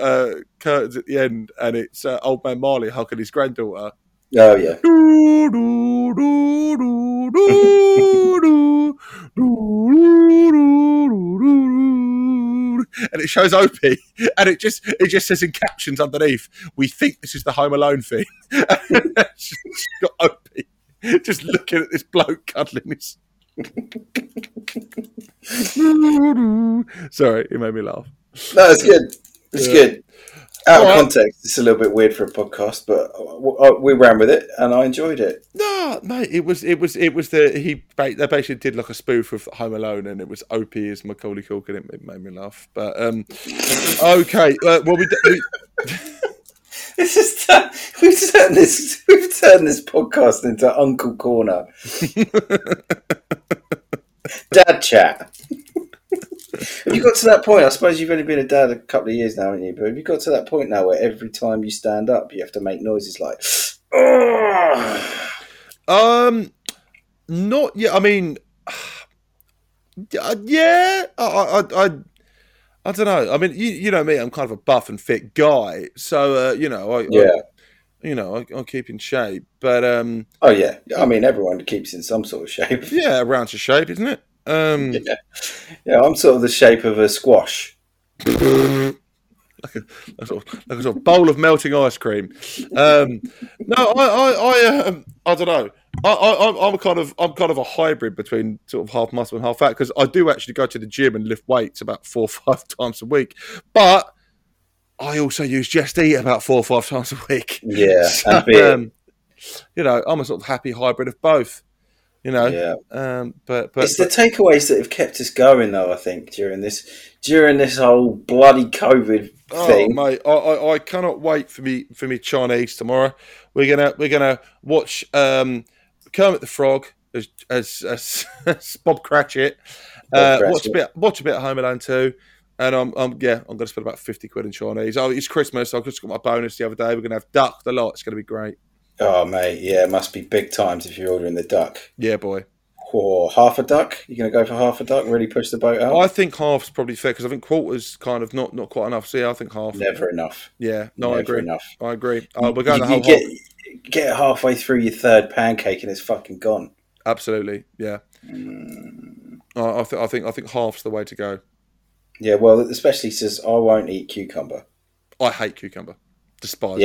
uh, curtains at the end and it's uh, old man Marley hugging his granddaughter. Oh yeah. Do, do, do, do, do, do, do, do, do, do, do. And it shows Opie, and it just it just says in captions underneath, "We think this is the Home Alone thing." Just got Opie just looking at this bloke cuddling his. Sorry, it made me laugh. No, it's good. It's Yeah. good. Out of All right. context, it's a little bit weird for a podcast, but uh, we ran with it and I enjoyed it. No, mate, it was it was it was the he they basically did like a spoof of Home Alone, and it was Opie as Macaulay Culkin. It, it made me laugh. But um, okay, uh, well we, we This is tu- we've turned this we've turned this podcast into Uncle Corner. Dad chat. have you got to that point? I suppose you've only been a dad a couple of years now, haven't you? But have you got to that point now where every time you stand up, you have to make noises like, oh. Um, not yet. I mean, yeah. I, I, I, I don't know. I mean, you, you know me. I'm kind of a buff and fit guy, so uh, you know, I, Yeah. I, you know, I, I keep in shape. But um, Oh, yeah. I mean, everyone keeps in some sort of shape. yeah, round to shape, isn't it? Um, Yeah. Yeah, I'm sort of the shape of a squash. like, a, a sort of, like a sort of bowl of melting ice cream. Um, no, I, I, I, um, I don't know. I, I, I'm- kind of, I'm kind of a hybrid between sort of half muscle and half fat because I do actually go to the gym and lift weights about four or five times a week, but I also use Just Eat about four or five times a week. Yeah. So, um, you know, I'm a sort of happy hybrid of both. You know, yeah. um, but but, it's the takeaways that have kept us going, though. I think during this during this whole bloody COVID Oh thing. mate, I, I, I cannot wait for me for me Chinese tomorrow. We're gonna we're gonna watch um, Kermit the Frog as as, as, as Bob Cratchit. Uh, watch a bit watch a bit of Home Alone too. And I'm, I'm yeah, I'm gonna spend about fifty quid in Chinese. Oh, it's Christmas. I just got my bonus the other day. We're gonna have duck the lot. It's gonna be great. Oh mate, yeah, it must be big times if you're ordering the duck. Yeah, boy. Or half a duck? You're going to go for half a duck? Really push the boat out? I think half's probably fair because I think quarters kind of not not quite enough. So yeah, I think half. Never enough. Yeah, no, I agree. enough. I agree. Oh, we're going you, the whole you get get halfway through your third pancake and it's fucking gone. Absolutely, yeah. Mm. I, I, th- I think I think half's the way to go. Yeah, well, especially says I won't eat cucumber. I hate cucumber. Despise it.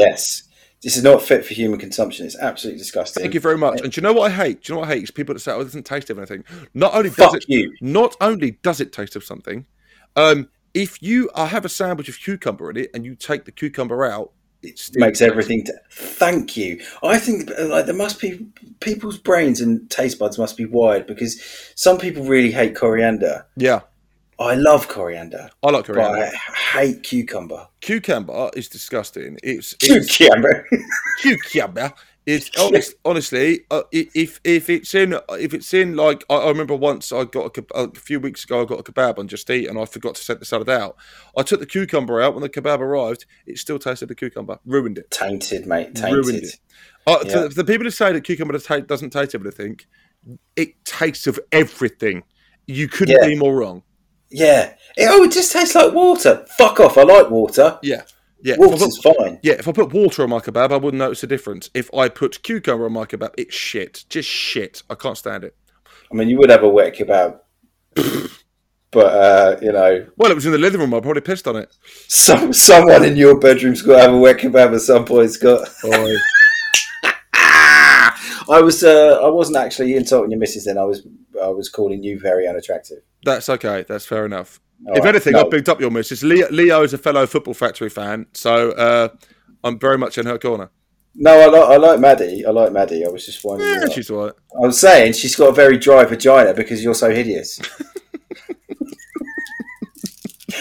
This is not fit for human consumption. It's absolutely disgusting. Thank you very much. And do you know what I hate? Do you know what I hate? People that say, "Oh, it doesn't taste of anything." Not only does Fuck it, you. not only does it taste of something, um, if you I have a sandwich of cucumber in it and you take the cucumber out, it still Makes everything. T- Thank you. I think uh, like there must be people's brains and taste buds must be wired because some people really hate coriander. Yeah, I love coriander, I like but coriander. I hate cucumber. Cucumber is disgusting. It's, it's Cucumber. cucumber is honest, honestly uh, if if it's in if it's in like I, I remember once I got a, a few weeks ago I got a kebab on Just Eat and I forgot to set the salad out. I took the cucumber out when the kebab arrived. It still tasted the cucumber. Ruined it. tainted, mate. Ruined Tainted. it. Uh, Yeah. for the people who say that cucumber doesn't taste everything, it tastes of everything. You couldn't Yeah. be more wrong. Yeah. It, oh, it just tastes like water. Fuck off. I like water. Yeah, yeah. Water's put, fine. yeah, if I put water on my kebab, I wouldn't notice a difference. If I put cucumber on my kebab, it's shit. Just shit. I can't stand it. I mean, you would have a wet kebab. but, uh, you know, Well, it was in the living room. I probably pissed on it. some someone in your bedroom's got to have a wet kebab at some point, Scott. Oh, I was, uh, I wasn't actually insulting your missus then. I was, I was calling you very unattractive. That's okay. That's fair enough. All if right. anything, No. I picked up your missus. Leo, Leo is a fellow Football Factory fan, so uh, I'm very much in her corner. No, I like, I like Maddie. I like Maddie. I was just wondering. Yeah, she's right. I was saying she's got a very dry vagina because you're so hideous.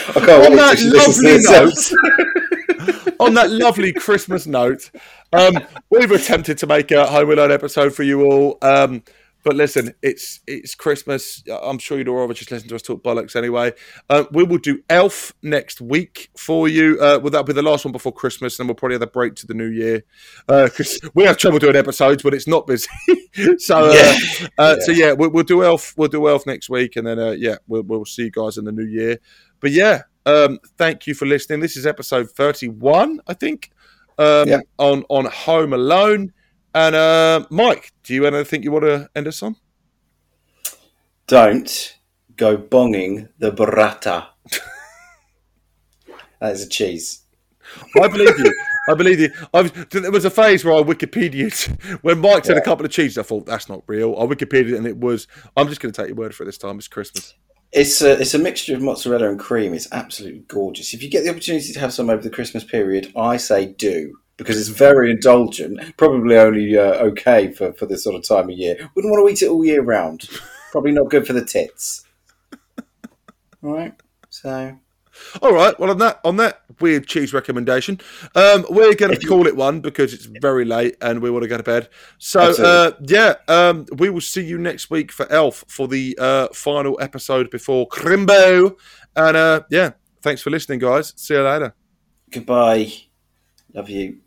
I can't On that till she listens to lovely episode. On that lovely Christmas note, um, we've attempted to make a Home Alone episode for you all. Um, but listen, it's it's Christmas. I'm sure you'd all rather just listen to us talk bollocks anyway. Uh, we will do Elf next week for you. Uh, well, that'll be the last one before Christmas, and then we'll probably have a break to the new year because we have trouble doing episodes when it's not busy. so, uh, Yeah. uh, so yeah, we'll, we'll do Elf. We'll do Elf next week, and then uh, yeah, we'll we'll see you guys in the new year. But yeah, um, thank you for listening. This is episode 31, I think, um, Yeah. on on Home Alone. And uh, Mike, do you anything you want to end us on? Don't go bonging the burrata. that is a cheese. I believe you. I believe you. I've, there was a phase where I Wikipedia when Mike said a couple of cheeses. I thought that's not real. I Wikipedia and it was. I'm just going to take your word for it this time. It's Christmas. It's a, it's a mixture of mozzarella and cream. It's absolutely gorgeous. If you get the opportunity to have some over the Christmas period, I say do because it's very indulgent. Probably only uh, okay for, for this sort of time of year. Wouldn't want to eat it all year round. Probably not good for the tits. All right. So All right. Well, on that on that weird cheese recommendation, um, we're going to call it one because it's very late and we want to go to bed. So uh, yeah, um, we will see you next week for Elf for the uh, final episode before Crimbo. And uh, yeah, thanks for listening, guys. See you later. Goodbye. Love you.